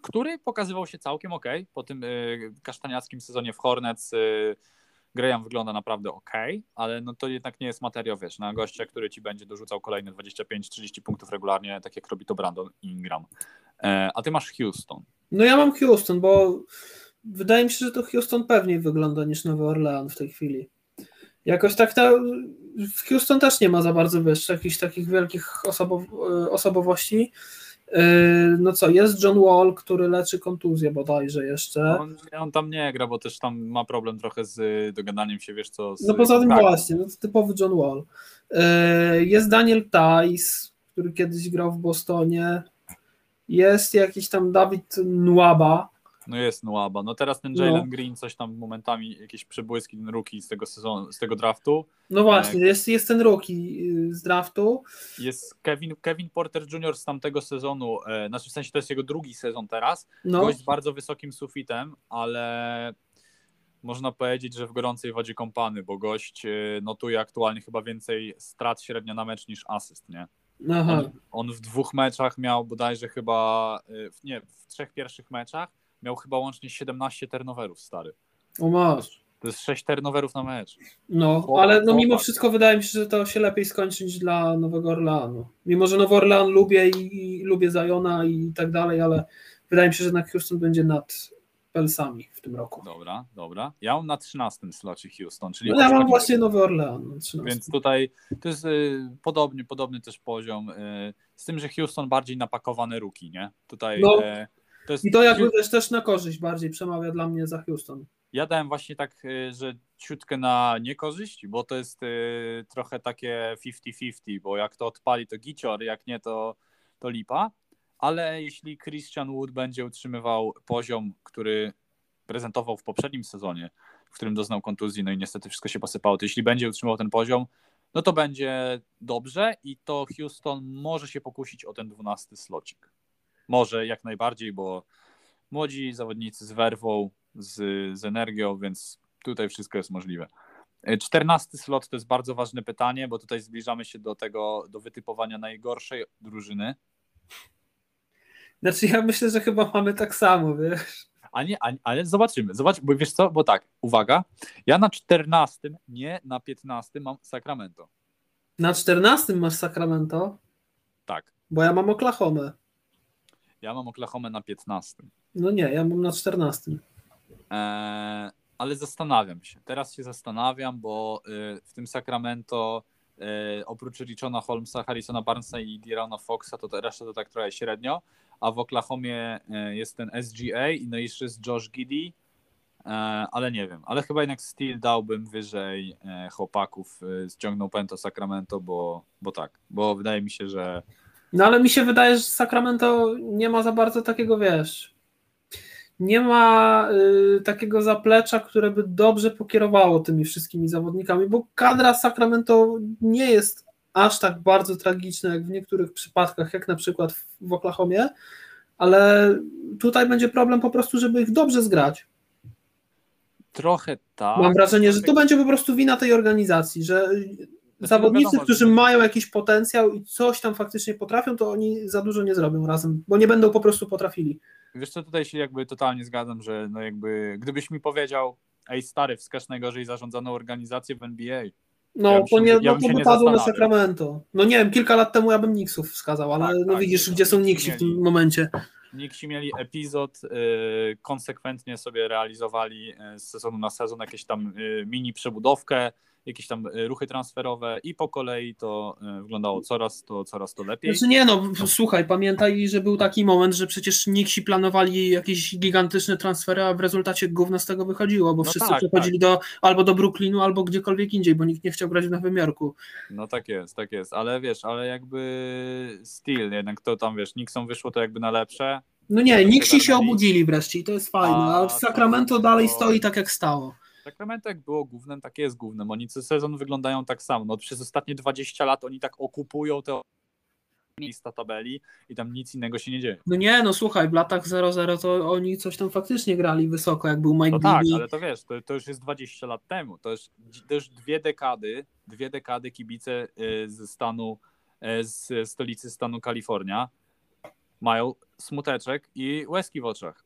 który pokazywał się całkiem ok po tym kasztaniackim sezonie w Hornets. Graham wygląda naprawdę ok, ale no to jednak nie jest materiał, wiesz, na gościa, który ci będzie dorzucał kolejne 25-30 punktów regularnie, tak jak robi to Brandon Ingram. A ty masz Houston. No ja mam Houston, bo wydaje mi się, że to Houston pewniej wygląda niż Nowy Orlean w tej chwili. Jakoś tak ta, w Houston też nie ma za bardzo wiesz, jakichś takich wielkich osobow, osobowości. Yy, no co, jest John Wall, który leczy kontuzję bodajże jeszcze. On, on, tam nie gra, bo też tam ma problem trochę z dogadaniem się, wiesz co. no poza tym właśnie, no typowy John Wall. Yy, jest Daniel Tice, który kiedyś grał w Bostonie. Jest jakiś tam Dawid Nwaba, no jest Nuaba. No teraz ten Jalen no. Green coś tam momentami, jakieś przebłyski ten rookie z tego sezonu, z tego draftu. No właśnie, e... jest, jest ten rookie y, z draftu. Jest Kevin, Kevin Porter Jr. z tamtego sezonu, e, znaczy w sensie to jest jego drugi sezon teraz. No. Gość z bardzo wysokim sufitem, ale można powiedzieć, że w gorącej wodzie kąpany, bo gość e, notuje aktualnie chyba więcej strat średnio na mecz niż asyst, nie? On, on, w dwóch meczach miał bodajże chyba, e, nie, w trzech pierwszych meczach miał chyba łącznie 17 turnoverów, stary. O masz. To jest 6 turnoverów na mecz. No, ale no mimo wszystko wydaje mi się, że to się lepiej skończy niż dla Nowego Orleanu. Mimo, że Nowy Orlean lubię i, i lubię Zajona i tak dalej, ale wydaje mi się, że na Houston będzie nad Pelsami w tym roku. Dobra, dobra. Ja mam na 13 slocie Houston, czyli. No ja mam właśnie Nowy Orlean. Więc tutaj to jest y, podobny, podobny też poziom. Y, z tym, że Houston bardziej napakowany ruki, nie? Tutaj. No. Y, to jest... I to jakby wiesz, też na korzyść bardziej przemawia dla mnie za Houston. Ja dałem właśnie tak, y, że ciutkę na niekorzyść, bo to jest y, trochę takie 50-50, bo jak to odpali, to gicior, jak nie, to, to lipa. Ale jeśli Christian Wood będzie utrzymywał poziom, który prezentował w poprzednim sezonie, w którym doznał kontuzji, no i niestety wszystko się posypało, to jeśli będzie utrzymywał ten poziom, no to będzie dobrze i to Houston może się pokusić o ten 12 slocik. Może jak najbardziej, bo młodzi zawodnicy z werwą, z, z energią, więc tutaj wszystko jest możliwe. 14 slot to jest bardzo ważne pytanie, bo tutaj zbliżamy się do tego, do wytypowania najgorszej drużyny. Znaczy ja myślę, że chyba mamy tak samo, wiesz. A nie, a, ale zobaczymy, zobacz, bo wiesz co, bo tak, uwaga, ja na 14, nie na 15 mam Sacramento. Na 14 masz Sacramento? Tak. Bo ja mam Oklahomę. Ja mam Oklahoma na 15. No nie, ja mam na 14. Eee, ale zastanawiam się. Teraz się zastanawiam, bo y, w tym Sacramento y, oprócz Richona Holmesa, Harrisona Barnesa i Dirona Foxa, to reszta to tak trochę średnio, a w Oklahomie y, jest ten SGA i no jeszcze jest Josh Giddy, e, ale nie wiem. Ale chyba jednak Steel dałbym wyżej e, chłopaków, ściągnął Pento Sacramento, bo, bo tak, bo wydaje mi się, że no ale mi się wydaje, że Sacramento nie ma za bardzo takiego, wiesz, nie ma y, takiego zaplecza, które by dobrze pokierowało tymi wszystkimi zawodnikami, bo kadra Sacramento nie jest aż tak bardzo tragiczna jak w niektórych przypadkach, jak na przykład w, w Oklahomie, ale tutaj będzie problem po prostu, żeby ich dobrze zgrać. Trochę tak. Mam wrażenie, że to będzie po prostu wina tej organizacji, że zawodnicy, wiadomo, którzy że- mają jakiś potencjał i coś tam faktycznie potrafią, to oni za dużo nie zrobią razem, bo nie będą po prostu potrafili. Wiesz co, tutaj się jakby totalnie zgadzam, że no jakby gdybyś mi powiedział, ej stary, wskaż najgorzej zarządzaną organizację w NBA. No, Ja bym to się- nie, ja no to się nie wypadło na. Sacramento. No nie wiem, kilka lat temu ja bym Knicksów wskazał, ale Tak, no tak, widzisz, no, gdzie są Knicksi w tym momencie. Niksi mieli epizod, y, konsekwentnie sobie realizowali y, z sezonu na sezon jakieś tam y, mini przebudowkę, jakieś tam y, ruchy transferowe i po kolei to y, wyglądało coraz to, coraz to lepiej. Znaczy nie no, słuchaj, pamiętaj, że był taki moment, że przecież Nixi planowali jakieś gigantyczne transfery, a w rezultacie gówno z tego wychodziło, bo No wszyscy tak, przechodzili do, albo do Brooklynu, albo gdziekolwiek indziej, bo nikt nie chciał grać w Nowym Jorku. No tak jest, tak jest, ale wiesz, ale jakby styl, jednak to tam wiesz, Nixon wyszło to jakby na lepsze. No nie, Nixi się obudzili wreszcie i to jest fajne, a, Sacramento dalej to- stoi tak jak stało. Sacramento jak było głównym, tak jest głównym. Oni co sezon wyglądają tak samo. No, przez ostatnie 20 lat oni tak okupują te miejsca tabeli i tam nic innego się nie dzieje. No nie, no słuchaj, w latach 0-0 to oni coś tam faktycznie grali wysoko, jak był Mike No tak, ale to wiesz, to, to już jest 20 lat temu. To już, to już dwie dekady, dwie dekady kibice y, ze stanu, z stolicy stanu Kalifornia mają smuteczek i łezki w oczach,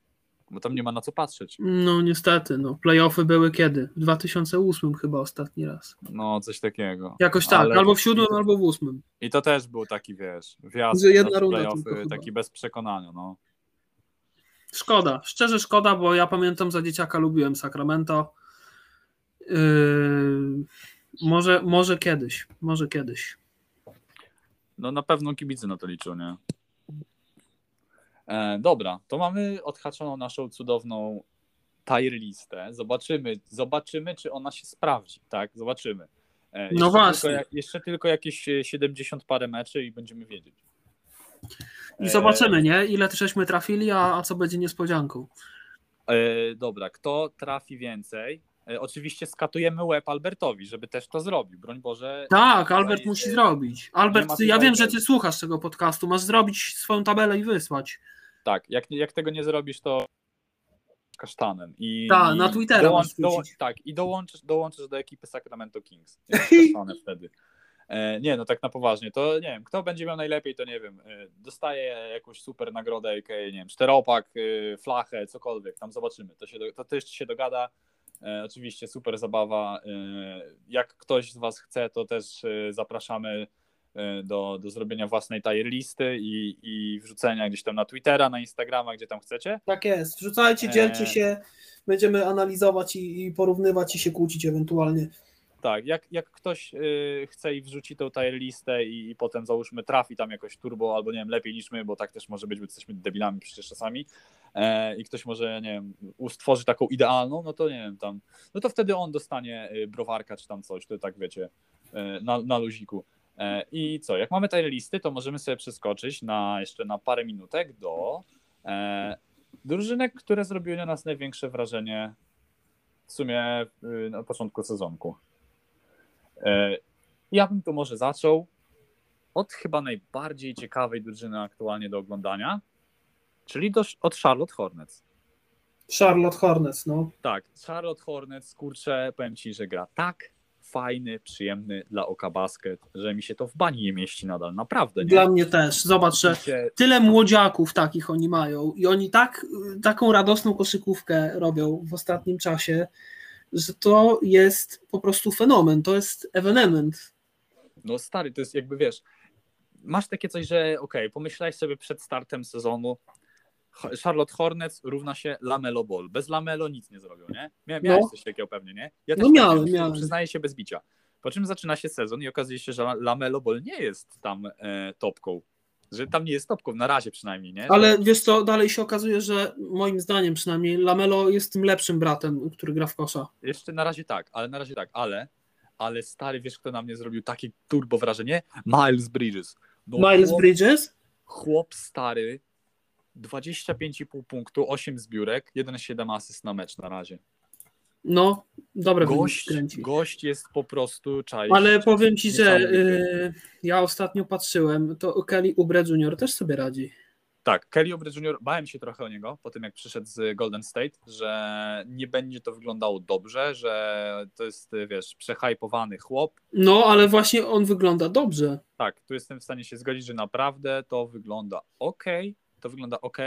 bo tam nie ma na co patrzeć. No niestety, no playoffy były kiedy? W 2008 chyba ostatni raz. No, coś takiego. Jakoś tak, Ale- albo w siódmym, albo w ósmym. I to też był taki, wiesz, wjazd Że jedna na runda playoffy, taki bez przekonania, no. Szkoda, szczerze szkoda, bo ja pamiętam za dzieciaka lubiłem Sacramento. Yy, może, może kiedyś, może kiedyś. No na pewno kibice na to liczą, nie? E, dobra, to mamy odhaczoną naszą cudowną tier listę. Zobaczymy, zobaczymy, czy ona się sprawdzi, tak? Zobaczymy. E, jeszcze No właśnie. Tylko, jeszcze tylko jakieś e, 70 parę meczy i będziemy wiedzieć. I E, zobaczymy, nie? Ile żeśmy trafili, a, a co będzie niespodzianką. E, dobra, kto trafi więcej? E, oczywiście skatujemy łeb Albertowi, żeby też to zrobił. Broń Boże. Tak, Albert e, musi zrobić. Albert, ja wiem, że ty słuchasz tego podcastu, masz zrobić swoją tabelę i wysłać. Tak, jak, jak tego nie zrobisz, to kasztanem. I, na i Twittera masz wrzucić. Tak, i dołączysz, dołączysz do ekipy Sacramento Kings. Kasztanem wtedy. E, nie, no tak na poważnie, to nie wiem, kto będzie miał najlepiej, to nie wiem, e, dostaje jakąś super nagrodę, aka, nie wiem, czteropak, e, flachę, cokolwiek, tam zobaczymy, to, się, do- to też się dogada. Oczywiście super zabawa. Jak ktoś z Was chce, to też zapraszamy do, do zrobienia własnej tier listy i, i wrzucenia gdzieś tam na Twittera, na Instagrama, gdzie tam chcecie. Tak jest. Wrzucajcie, dzielcie Eee. się, będziemy analizować i, i porównywać i się kłócić ewentualnie. Tak, jak, jak ktoś y, chce i wrzuci tą tier listę i, i potem załóżmy trafi tam jakoś turbo, albo nie wiem, lepiej niż my, bo tak też może być, bo jesteśmy debilami przecież czasami e, i ktoś może, nie wiem, stworzy taką idealną, no to nie wiem, tam, no to wtedy on dostanie browarka czy tam coś, to tak wiecie, na, na luziku. E, I co, jak mamy tier listy, to możemy sobie przeskoczyć na jeszcze na parę minutek do e, drużynek, które zrobiły na nas największe wrażenie w sumie y, na początku sezonku. E, Ja bym to może zaczął od chyba najbardziej ciekawej drużyny aktualnie do oglądania, czyli do, od Charlotte Hornets. Charlotte Hornets, no. Tak, Charlotte Hornets, kurczę, powiem Ci, że gra tak fajny, przyjemny dla oka basket, że mi się to w bani nie mieści nadal, naprawdę. Nie? Dla mnie też. Zobacz, że tyle młodziaków takich oni mają i oni tak, taką radosną koszykówkę robią w ostatnim czasie, że to jest po prostu fenomen, to jest ewenement. No stary, to jest jakby, wiesz, masz takie coś, że okej, pomyślałeś sobie przed startem sezonu, Charlotte Hornets równa się Lamelo Ball. Bez Lamelo nic nie zrobią, nie? Mia, miałeś No. coś takiego pewnie, nie? Ja No tak miałem, miałem, miałem. Przyznaję się bez bicia. Po czym zaczyna się sezon i okazuje się, że La- Lamelo Ball nie jest tam e, topką. Że tam nie jest topką, na razie przynajmniej, nie? Ale wiesz co, dalej się okazuje, że moim zdaniem przynajmniej Lamelo jest tym lepszym bratem, który gra w kosza. Jeszcze na razie tak, ale na razie tak, ale, ale stary, wiesz kto na mnie zrobił takie turbo wrażenie? Miles Bridges. No, Miles chłop- Bridges? chłop stary, 25,5 punktu, 8 zbiórek, 1,7 asyst na mecz na razie. No, wyniki Gość, gość jest po prostu czaisz. Ale powiem ci, że Niesamowity. y, ja ostatnio patrzyłem, to Kelly Oubre Jr. też sobie radzi. Tak, Kelly Oubre Jr. bałem się trochę o niego po tym, jak przyszedł z Golden State, że nie będzie to wyglądało dobrze, że to jest, wiesz, przehajpowany chłop. No, ale właśnie on wygląda dobrze. Tak, tu jestem w stanie się zgodzić, że naprawdę to wygląda ok, to wygląda ok.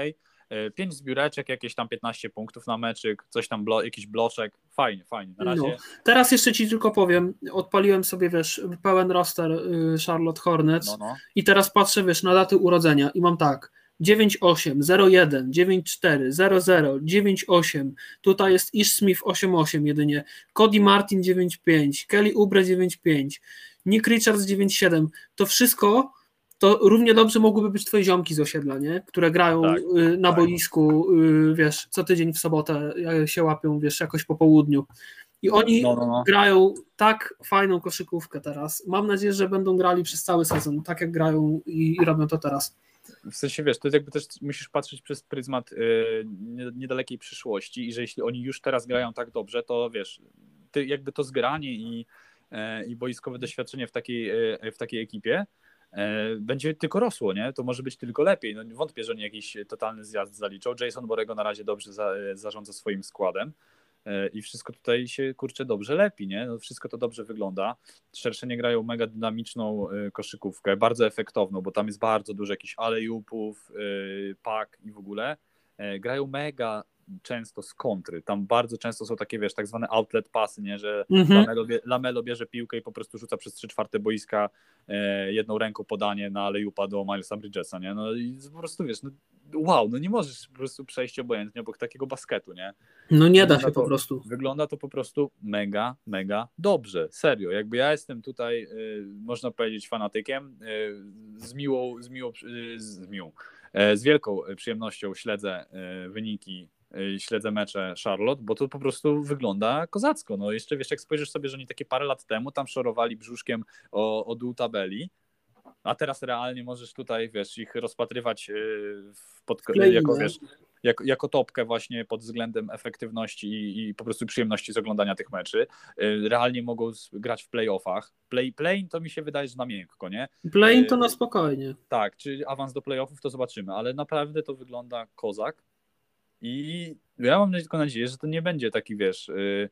Pięć zbióreczek, jakieś tam 15 punktów na meczyk, coś tam, blo, jakiś bloczek, fajnie, fajnie. Na razie... No. Teraz jeszcze ci tylko powiem, odpaliłem sobie, wiesz, pełen roster y, Charlotte Hornets no, no. i teraz patrzę, wiesz, na daty urodzenia i mam tak, 98, 01, 94, 00, 98. Tutaj jest Ish Smith 88 jedynie. Cody Martin 95, Kelly Ubre 95, Nick Richards 97. To wszystko to równie dobrze mogłyby być twoje ziomki z osiedla, nie? które grają tak, y, na tak. boisku, y, wiesz, co tydzień w sobotę się łapią, wiesz, jakoś po południu. I oni no, no, no. grają tak fajną koszykówkę teraz. Mam nadzieję, że będą grali przez cały sezon, tak jak grają i, i robią to teraz. W sensie wiesz, to jakby też musisz patrzeć przez pryzmat yy, niedalekiej przyszłości i że jeśli oni już teraz grają tak dobrze, to wiesz, ty jakby to zgranie i, yy, i boiskowe doświadczenie w takiej, yy, w takiej ekipie będzie tylko rosło, nie? To może być tylko lepiej. No, wątpię, że oni jakiś totalny zjazd zaliczą. Jason Borego na razie dobrze za, zarządza swoim składem. E, i wszystko tutaj się kurczę dobrze lepi, nie? No wszystko to dobrze wygląda. Szerszenie grają mega dynamiczną e, koszykówkę, bardzo efektowną, bo tam jest bardzo dużo jakichś alejupów, e, pak i w ogóle. Grają mega często z kontry. Tam bardzo często są takie, wiesz, tak zwane outlet pasy, nie? że mhm. Lamelo, Lamelo bierze piłkę i po prostu rzuca przez trzy czwarte boiska e, jedną ręką podanie na alejupa do Milesa Bridgesa, nie? No i po prostu, wiesz, no, wow, no nie możesz po prostu przejść obojętnie obok takiego basketu, nie? No nie da się to, po prostu. Wygląda to po prostu mega, mega dobrze, serio. Jakby ja jestem tutaj, y, można powiedzieć, fanatykiem, y, z miłą, z miłą, y, z miłą, z wielką przyjemnością śledzę wyniki śledzę mecze Charlotte, bo to po prostu wygląda kozacko. No jeszcze wiesz, jak spojrzysz sobie, że oni takie parę lat temu tam szorowali brzuszkiem o, o dół tabeli, a teraz realnie możesz tutaj, wiesz, ich rozpatrywać y, pod, jako, wiesz, jako, jako topkę właśnie pod względem efektywności i, i, po prostu przyjemności z oglądania tych meczy. Y, realnie mogą grać w playoffach. Play, play to mi się wydaje, że na miękko, nie? Play to y, na spokojnie. Tak, czy awans do playoffów to zobaczymy, ale naprawdę to wygląda kozak. I ja mam tylko nadzieję, że to nie będzie taki, wiesz, y,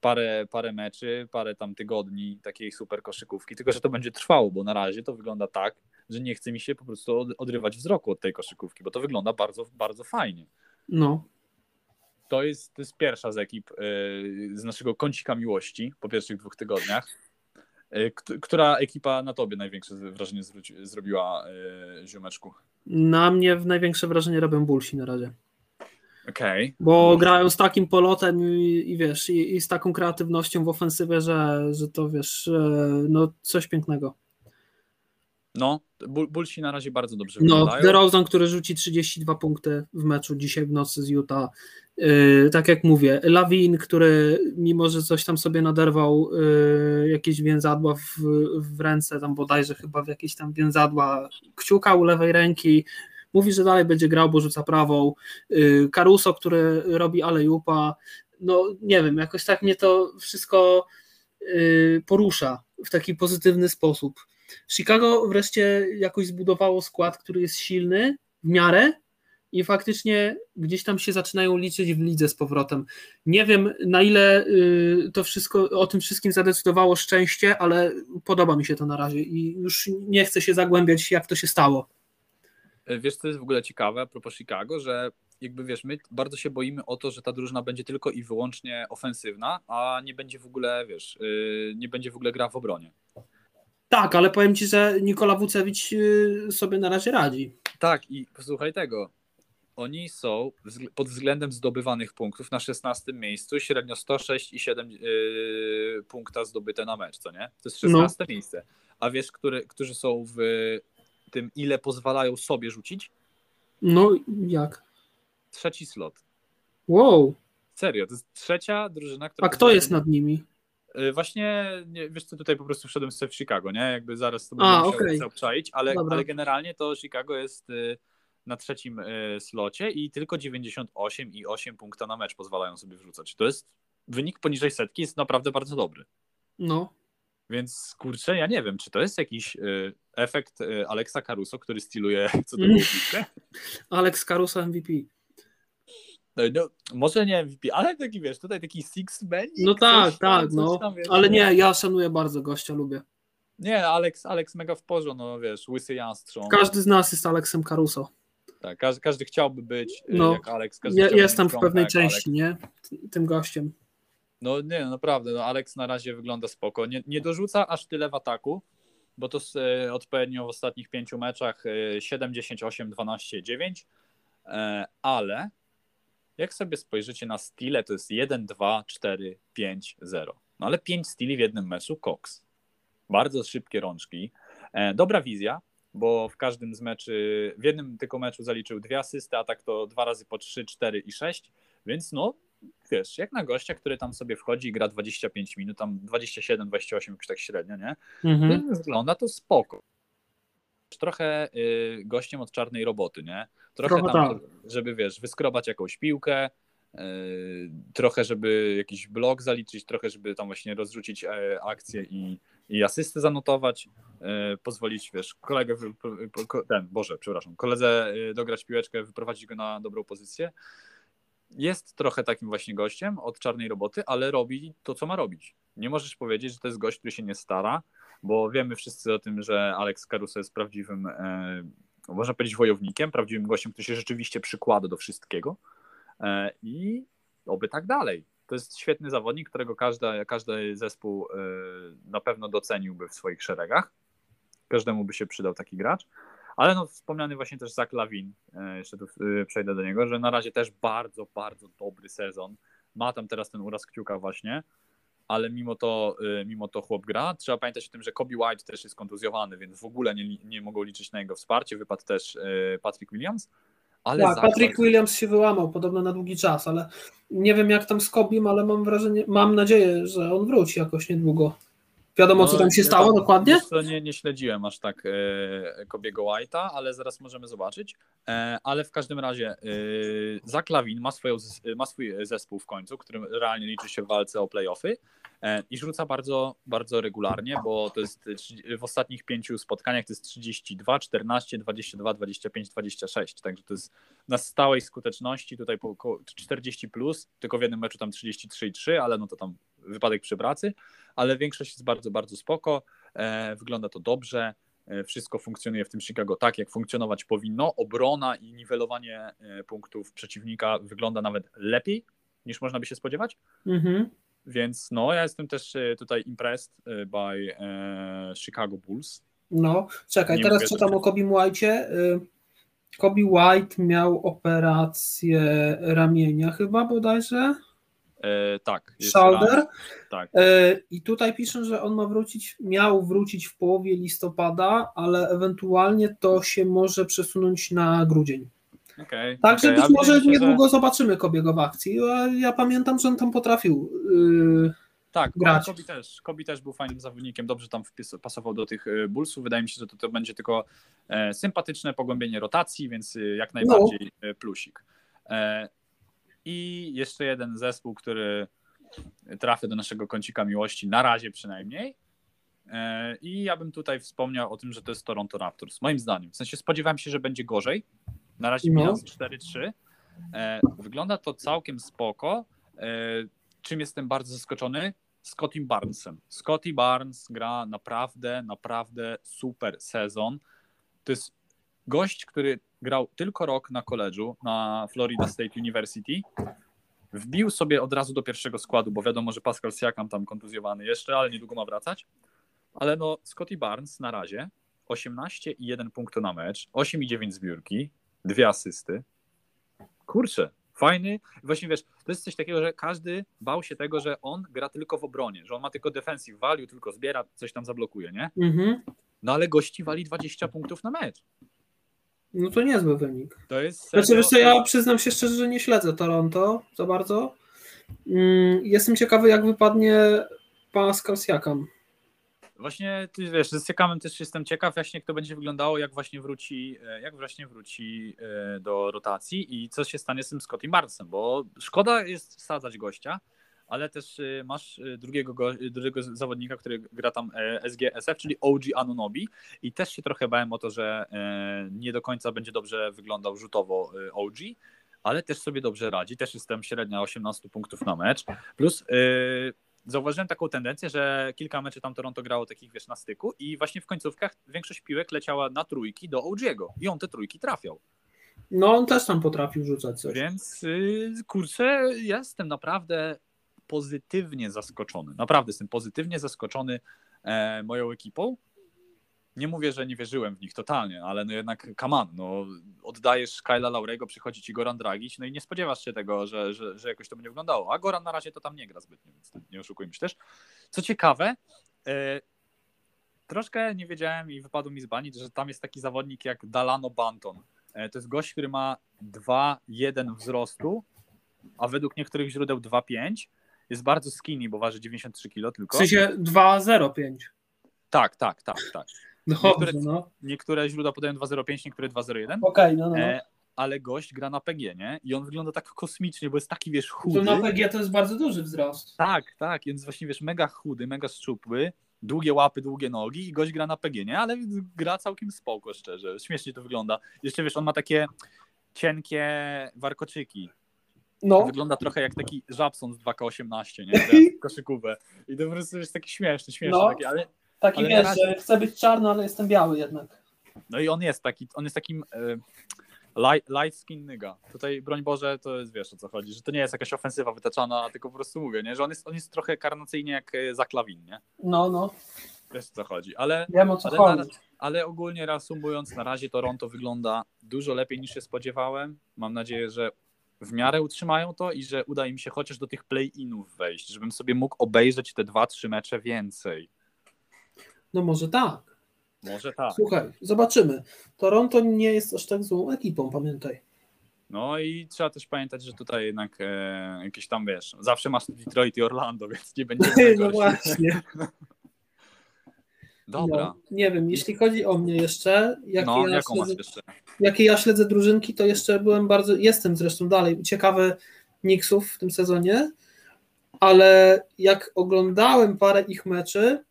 parę, parę meczy, parę tam tygodni takiej super koszykówki, tylko że to będzie trwało, bo na razie to wygląda tak, że nie chce mi się po prostu odrywać wzroku od tej koszykówki, bo to wygląda bardzo, bardzo fajnie. No. To jest, to jest pierwsza z ekip y, z naszego kącika miłości po pierwszych dwóch tygodniach. Y, która ekipa na tobie największe wrażenie zrobiła, ziomeczku? Na mnie największe wrażenie robią Bulsi na razie. Okay. Bo grają z takim polotem i, i wiesz, i, i, z taką kreatywnością w ofensywie, że, że to wiesz, no coś pięknego. No, Bullsi na razie bardzo dobrze no, wyglądają. DeRozan, który rzuci 32 punkty w meczu dzisiaj w nocy z Utah. Yy, tak jak mówię, Lawin, który mimo, że coś tam sobie naderwał, yy, jakieś więzadła w, w ręce, tam bodajże chyba w jakieś tam więzadła kciuka u lewej ręki, mówi, że dalej będzie grał, bo rzuca prawą. Y, Caruso, który robi alejupa, no nie wiem, jakoś tak mnie to wszystko y, porusza w taki pozytywny sposób. Chicago wreszcie jakoś zbudowało skład, który jest silny w miarę i faktycznie gdzieś tam się zaczynają liczyć w lidze z powrotem. Nie wiem na ile y, to wszystko, o tym wszystkim zadecydowało szczęście, ale podoba mi się to na razie i już nie chcę się zagłębiać, jak to się stało. Wiesz, co jest w ogóle ciekawe a propos Chicago, że jakby wiesz, my bardzo się boimy o to, że ta drużyna będzie tylko i wyłącznie ofensywna, a nie będzie w ogóle, wiesz, y, nie będzie w ogóle gra w obronie. Tak, ale powiem ci, że Nikola Wucewicz y, sobie na razie radzi. Tak, i posłuchaj tego. Oni są pod względem zdobywanych punktów na 16 miejscu, średnio 106,7 yy, punkta zdobyte na mecz, co nie? To jest 16 no. miejsce. A wiesz, który, którzy są w tym, ile pozwalają sobie rzucić? No, jak? Trzeci slot. Wow. Serio, to jest trzecia drużyna, która. A kto jest nad nimi? Y, właśnie, nie, wiesz co, tutaj po prostu wszedłem sobie w Chicago, nie? Jakby zaraz to będę musiał obczaić, ale, ale generalnie to Chicago jest y, na trzecim y, slocie i tylko 98,8 punkta na mecz pozwalają sobie wrzucać. To jest wynik poniżej setki, jest naprawdę bardzo dobry. No. Więc kurczę, ja nie wiem, czy to jest jakiś efekt e, Alexa Caruso, który styluje co do mm. Alex Caruso MVP. No, no, może nie MVP, ale taki wiesz, tutaj taki six man. No tak, tak, no. Tam, wiesz, ale nie, ja szanuję bardzo gościa, lubię. Nie, Alex, Alex mega w porządku, no wiesz, łysy jastrząb. Każdy z nas jest Alexem Caruso. Tak, każdy, każdy chciałby być e, no, jak Alex. Ja, jestem w pewnej części, nie? Tym gościem. No nie, no naprawdę, no Alex na razie wygląda spoko. Nie, nie dorzuca aż tyle w ataku, bo to e, odpowiednio w ostatnich pięciu meczach 7, 10, 8, 12, 9, e, ale jak sobie spojrzycie na stile, to jest 1, 2, 4, 5, 0. No ale 5 stili w jednym meczu, Cox. Bardzo szybkie rączki, e, dobra wizja, bo w każdym z meczy, w jednym tylko meczu zaliczył dwie asysty, a tak to dwa razy po 3, 4 i 6, więc no wiesz, jak na gościa, który tam sobie wchodzi i gra 25 minut, tam 27, 28, jakoś tak średnio, nie? Mhm. Wygląda to spoko. Trochę y, gościem od czarnej roboty, nie? Trochę, trochę tam, tak. żeby wiesz, wyskrobać jakąś piłkę, y, trochę, żeby jakiś blok zaliczyć, trochę, żeby tam właśnie rozrzucić e, akcję i, i asystę zanotować, e, pozwolić, wiesz, kolegę, ten, Boże, przepraszam, koledze y, dograć piłeczkę, wyprowadzić go na dobrą pozycję jest trochę takim właśnie gościem od czarnej roboty, ale robi to, co ma robić. Nie możesz powiedzieć, że to jest gość, który się nie stara, bo wiemy wszyscy o tym, że Alex Caruso jest prawdziwym, e, można powiedzieć, wojownikiem, prawdziwym gościem, który się rzeczywiście przykłada do wszystkiego e, i oby tak dalej. To jest świetny zawodnik, którego każda, każdy zespół e, na pewno doceniłby w swoich szeregach. Każdemu by się przydał taki gracz. Ale no wspomniany właśnie też Zach Lawin, e, jeszcze tu e, przejdę do niego, że na razie też bardzo, bardzo dobry sezon. Ma tam teraz ten uraz kciuka właśnie, ale mimo to, e, mimo to chłop gra. Trzeba pamiętać o tym, że Kobe White też jest kontuzjowany, więc w ogóle nie, nie mogą liczyć na jego wsparcie. Wypadł też Patrick Williams. Ale tak, Patrick Williams się wyłamał podobno na długi czas, ale nie wiem jak tam z Kobim, ale mam wrażenie, mam nadzieję, że on wróci jakoś niedługo. Wiadomo, no, co tam się stało dokładnie? To nie, nie śledziłem aż tak e, Kobiego White'a, ale zaraz możemy zobaczyć. E, ale w każdym razie e, Zach Lawin ma, swoją, ma swój zespół w końcu, który realnie liczy się w walce o playoffy e, i rzuca bardzo, bardzo regularnie, bo to jest w ostatnich pięciu spotkaniach to jest 32, 14, 22, 25, 26, także to jest na stałej skuteczności tutaj po 40 plus, tylko w jednym meczu tam 33,3, ale no to tam wypadek przy pracy, ale większość jest bardzo, bardzo spoko, e, wygląda to dobrze, e, wszystko funkcjonuje w tym Chicago tak, jak funkcjonować powinno. Obrona i niwelowanie e, punktów przeciwnika wygląda nawet lepiej niż można by się spodziewać. Mhm. Więc no, ja jestem też tutaj impressed by Chicago Bulls. No, czekaj, Nie teraz czytam o Kobe White. Kobe White miał operację ramienia chyba bodajże. E, tak. Shoulder. Tak. E, I tutaj piszę, że on ma wrócić, miał wrócić w połowie listopada, ale ewentualnie to się może przesunąć na grudzień. Okay, Także okay. być może niedługo że... zobaczymy Kobiego w akcji. Ja pamiętam, że on tam potrafił. Yy, tak, grać. Kobi też, Kobi też był fajnym zawodnikiem, dobrze tam wpis, pasował do tych y, Bullsów. Wydaje mi się, że to, to będzie tylko e, sympatyczne pogłębienie rotacji, więc y, jak najbardziej no. plusik. E, i jeszcze jeden zespół, który trafia do naszego kącika miłości, na razie przynajmniej. E, I ja bym tutaj wspomniał o tym, że to jest Toronto Raptors. Moim zdaniem. W sensie spodziewałem się, że będzie gorzej. Na razie no. bilans 4-3. E, wygląda to całkiem spoko. E, czym jestem bardzo zaskoczony? Scotty Barnesem. Scotty Barnes gra naprawdę, naprawdę super sezon. To jest gość, który grał tylko rok na koledżu na Florida State University. Wbił sobie od razu do pierwszego składu, bo wiadomo, że Pascal Siakam tam kontuzjowany jeszcze, ale niedługo ma wracać. Ale no, Scotty Barnes na razie 18,1 punktu na mecz, 8,9 zbiórki, dwie asysty. Kurczę, fajny. Właśnie wiesz, to jest coś takiego, że każdy bał się tego, że on gra tylko w obronie, że on ma tylko defensive value, tylko zbiera, coś tam zablokuje, nie? Mhm. No ale gości wali 20 punktów na mecz. No to niezły wynik. To jest Znaczy, wiesz co, ja przyznam się szczerze, że nie śledzę Toronto za bardzo. Mm, jestem ciekawy, jak wypadnie Pascal Siakam. Właśnie, ty wiesz, z Siakamem też jestem ciekaw, właśnie jak to będzie wyglądało, jak właśnie wróci, e, jak właśnie wróci e, do rotacji i co się stanie z tym Scotty Barnesem, bo szkoda jest sadzać gościa, ale też y, masz y, drugiego, go, y, drugiego zawodnika, który gra tam e, SGSF, czyli OG Anunobi i też się trochę bałem o to, że e, nie do końca będzie dobrze wyglądał rzutowo OG, ale też sobie dobrze radzi, też jestem średnia 18 punktów na mecz, plus zauważyłem taką tendencję, że kilka meczy tam Toronto grało takich, wiesz, na styku i właśnie w końcówkach większość piłek leciała na trójki do OG'ego i on te trójki trafiał. No, on też tam potrafił rzucać coś. Więc kurczę, jestem naprawdę pozytywnie zaskoczony. Naprawdę jestem pozytywnie zaskoczony e, moją ekipą. Nie mówię, że nie wierzyłem w nich totalnie, ale no jednak on, no, oddajesz Kyla Laurego, przychodzi ci Goran Dragic, no i nie spodziewasz się tego, że, że, że jakoś to będzie wyglądało. A Goran na razie to tam nie gra zbytnio, więc nie oszukujmy się też. Co ciekawe, e, troszkę nie wiedziałem i wypadło mi zbanić, że tam jest taki zawodnik jak Dalano Banton. E, to jest gość, który ma 2,1 wzrostu, a według niektórych źródeł 2,5 jest bardzo skinny, bo waży 93 kg tylko. W sensie 2,05. Tak, tak, tak, tak. No niektóre, no. niektóre źródła podają 2,05, niektóre 2,01. Okej, okay, no, no. E, ale gość gra na PG, nie? I on wygląda tak kosmicznie, bo jest taki, wiesz, chudy. To na PG to jest bardzo duży wzrost. Tak, tak, więc właśnie, wiesz, mega chudy, mega szczupły, długie łapy, długie nogi i gość gra na PG, nie? Ale gra całkiem spoko, szczerze. Śmiesznie to wygląda. Jeszcze, wiesz, on ma takie cienkie warkoczyki, no. Wygląda trochę jak taki Żabson z 2K18, nie? Koszykówę. I to po prostu jest taki śmieszny, śmieszny. No. Taki, ale, taki ale wiesz, razie... chcę być czarny, ale jestem biały jednak. No i on jest taki, on jest takim e, light, light skin nyga. Tutaj, broń Boże, to jest, wiesz o co chodzi, że to nie jest jakaś ofensywa wytaczana, tylko po prostu mówię, nie? Że on jest, on jest trochę karnacyjnie jak e, Zaklawin, nie? No, no. Wiesz o co chodzi, ale... Wiem o co ale, chodzi. Na, ale ogólnie reasumując, na razie Toronto wygląda dużo lepiej niż się spodziewałem. Mam nadzieję, że w miarę utrzymają to i że uda im się chociaż do tych play-inów wejść, żebym sobie mógł obejrzeć te dwa, trzy mecze więcej. No może tak. Może tak. Słuchaj, zobaczymy. Toronto nie jest aż tak złą ekipą, pamiętaj. No i trzeba też pamiętać, że tutaj jednak e, jakieś tam, wiesz, zawsze masz Detroit i Orlando, więc nie będzie No właśnie. Dobra. No, nie wiem, jeśli chodzi o mnie jeszcze, jakie, no, ja śledzę, jeszcze? jakie ja śledzę drużynki, to jeszcze byłem bardzo, jestem zresztą dalej ciekawy Knicksów w tym sezonie, ale jak oglądałem parę ich meczy,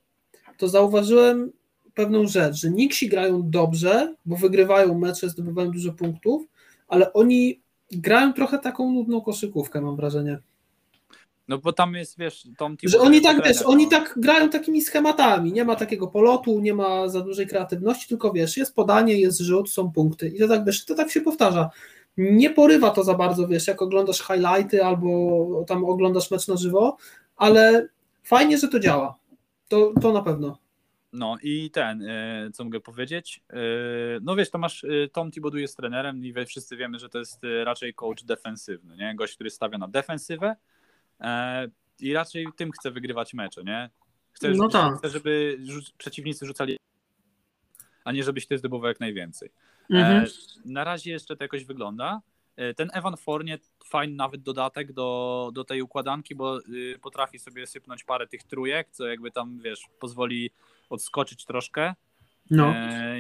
to zauważyłem pewną rzecz, że Knicksi grają dobrze, bo wygrywają mecze, zdobywają dużo punktów, ale oni grają trochę taką nudną koszykówkę, mam wrażenie. No bo tam jest, wiesz, Tom Że oni tak, wiesz, oni tak grają takimi schematami, nie ma takiego polotu, nie ma za dużej kreatywności, tylko wiesz, jest podanie, jest rzut, są punkty i to tak, wiesz, to tak się powtarza. Nie porywa to za bardzo, wiesz, jak oglądasz highlighty albo tam oglądasz mecz na żywo, ale fajnie, że to działa. To, to na pewno. No i ten, e, co mogę powiedzieć? E, no wiesz, to masz, e, Tom Thibodeau jest trenerem i wszyscy wiemy, że to jest raczej coach defensywny, nie? Gość, który stawia na defensywę, i raczej tym chce wygrywać mecze, nie? Chce, no tak. chce żeby przeciwnicy rzucali, a nie żebyś ty zdobywał jak najwięcej. E, mhm. Na razie jeszcze to jakoś wygląda. E, ten Evan Fournier fajny nawet dodatek do, do tej układanki, bo y, potrafi sobie sypnąć parę tych trójek, co jakby tam, wiesz, pozwoli odskoczyć troszkę no.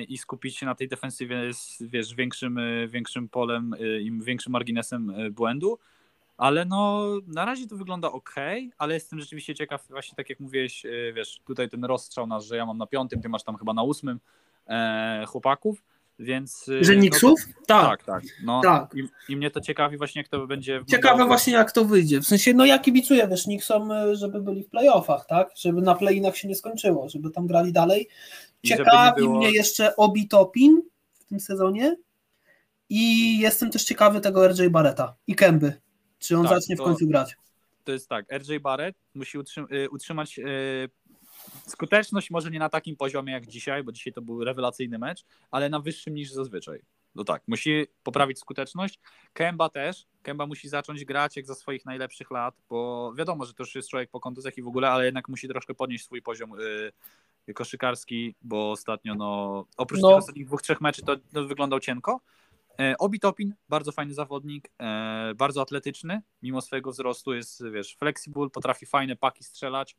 i skupić się na tej defensywie z, wiesz, większym, większym polem y, i większym marginesem y, błędu ale no na razie to wygląda ok, ale jestem rzeczywiście ciekaw, właśnie tak jak mówiłeś, e, wiesz, tutaj ten rozstrzał nasz, że ja mam na piątym, ty masz tam chyba na ósmym e, chłopaków, więc... Że Nixów? No, tak. Tak, tak. No, tak. I, I, mnie to ciekawi właśnie, jak to będzie... Ciekawe właśnie, jak to wyjdzie. W sensie, no ja kibicuję wiesz, Nixom, e, żeby byli w playoffach, tak? Żeby na playinach się nie skończyło, żeby tam grali dalej. Ciekawi było... mnie jeszcze Obi Topin w tym sezonie i jestem też ciekawy tego RJ Barreta i Kęby. Czy on tak, zacznie w końcu grać? To jest tak, RJ Barrett musi y, utrzymać y, skuteczność może nie na takim poziomie jak dzisiaj, bo dzisiaj to był rewelacyjny mecz, ale na wyższym niż zazwyczaj. No tak, musi poprawić skuteczność. Kemba też. Kemba musi zacząć grać jak za swoich najlepszych lat, bo wiadomo, że to już jest człowiek po kontuzjach i w ogóle, ale jednak musi troszkę podnieść swój poziom y, koszykarski, bo ostatnio, no, oprócz no. tych ostatnich dwóch, trzech meczy to, to wyglądał cienko. E, Obi Topin, bardzo fajny zawodnik, e, bardzo atletyczny, mimo swojego wzrostu jest, wiesz, flexible, potrafi fajne paki strzelać,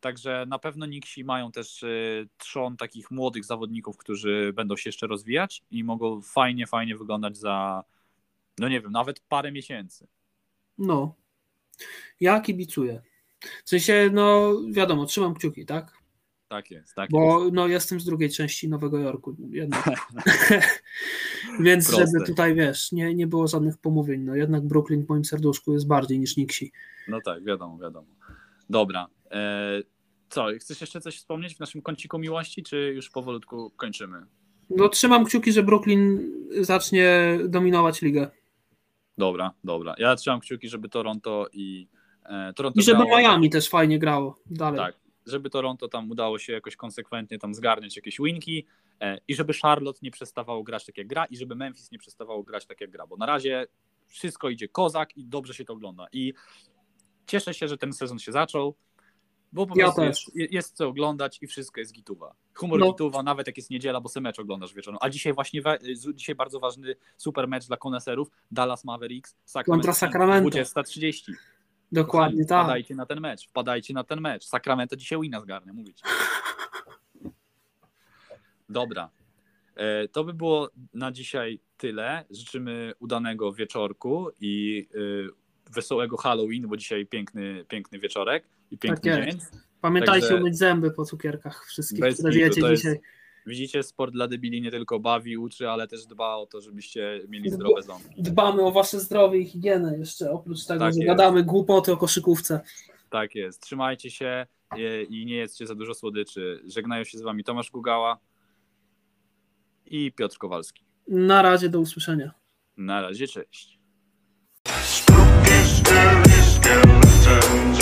także na pewno Nixi mają też e, trzon takich młodych zawodników, którzy będą się jeszcze rozwijać i mogą fajnie, fajnie wyglądać za, no nie wiem, nawet parę miesięcy. No, Ja kibicuję. W sensie, no wiadomo, trzymam kciuki, tak? Tak jest, tak Bo jest. no, jestem z drugiej części Nowego Jorku. Jednak. Więc Proste. żeby tutaj, wiesz, nie, nie było żadnych pomówień. No jednak Brooklyn w moim serduszku jest bardziej niż Nixi. No tak, wiadomo, wiadomo. Dobra. E, co, chcesz jeszcze coś wspomnieć w naszym kąciku miłości, czy już powolutku kończymy? No trzymam kciuki, że Brooklyn zacznie dominować ligę. Dobra, dobra. Ja trzymam kciuki, żeby Toronto i e, Toronto I żeby grało- Miami też fajnie grało dalej. Tak, żeby Toronto tam udało się jakoś konsekwentnie tam zgarniać jakieś winki e, i żeby Charlotte nie przestawało grać tak jak gra i żeby Memphis nie przestawało grać tak jak gra, bo na razie wszystko idzie kozak i dobrze się to ogląda i cieszę się, że ten sezon się zaczął, bo po prostu jest, jest co oglądać i wszystko jest gituwa. Humor No. gituwa, nawet jak jest niedziela, bo se mecz oglądasz wieczorem. A dzisiaj właśnie we, dzisiaj bardzo ważny super mecz dla koneserów Dallas Mavericks Kontra Sacramento. 20.30. Dokładnie Kochani, tak. Wpadajcie na ten mecz, wpadajcie na ten mecz. Sacramento dzisiaj wina zgarnia, mówić. Dobra. E, To by było na dzisiaj tyle. Życzymy udanego wieczorku i e, wesołego Halloween, bo dzisiaj piękny, piękny wieczorek i piękny Tak dzień. Pamiętajcie Także- umyć zęby po cukierkach wszystkich, które wiecie to jest- dzisiaj. Widzicie, sport dla debili nie tylko bawi, uczy, ale też dba o to, żebyście mieli zdrowe ząbki. Dbamy o wasze zdrowie i higienę jeszcze, oprócz tego, Tak że jest. gadamy głupoty o koszykówce. Tak jest. Trzymajcie się e, i nie jedzcie za dużo słodyczy. Żegnają się z wami Tomasz Gugała i Piotr Kowalski. Na razie, do usłyszenia. Na razie, cześć. Spooky, scary, skeleton.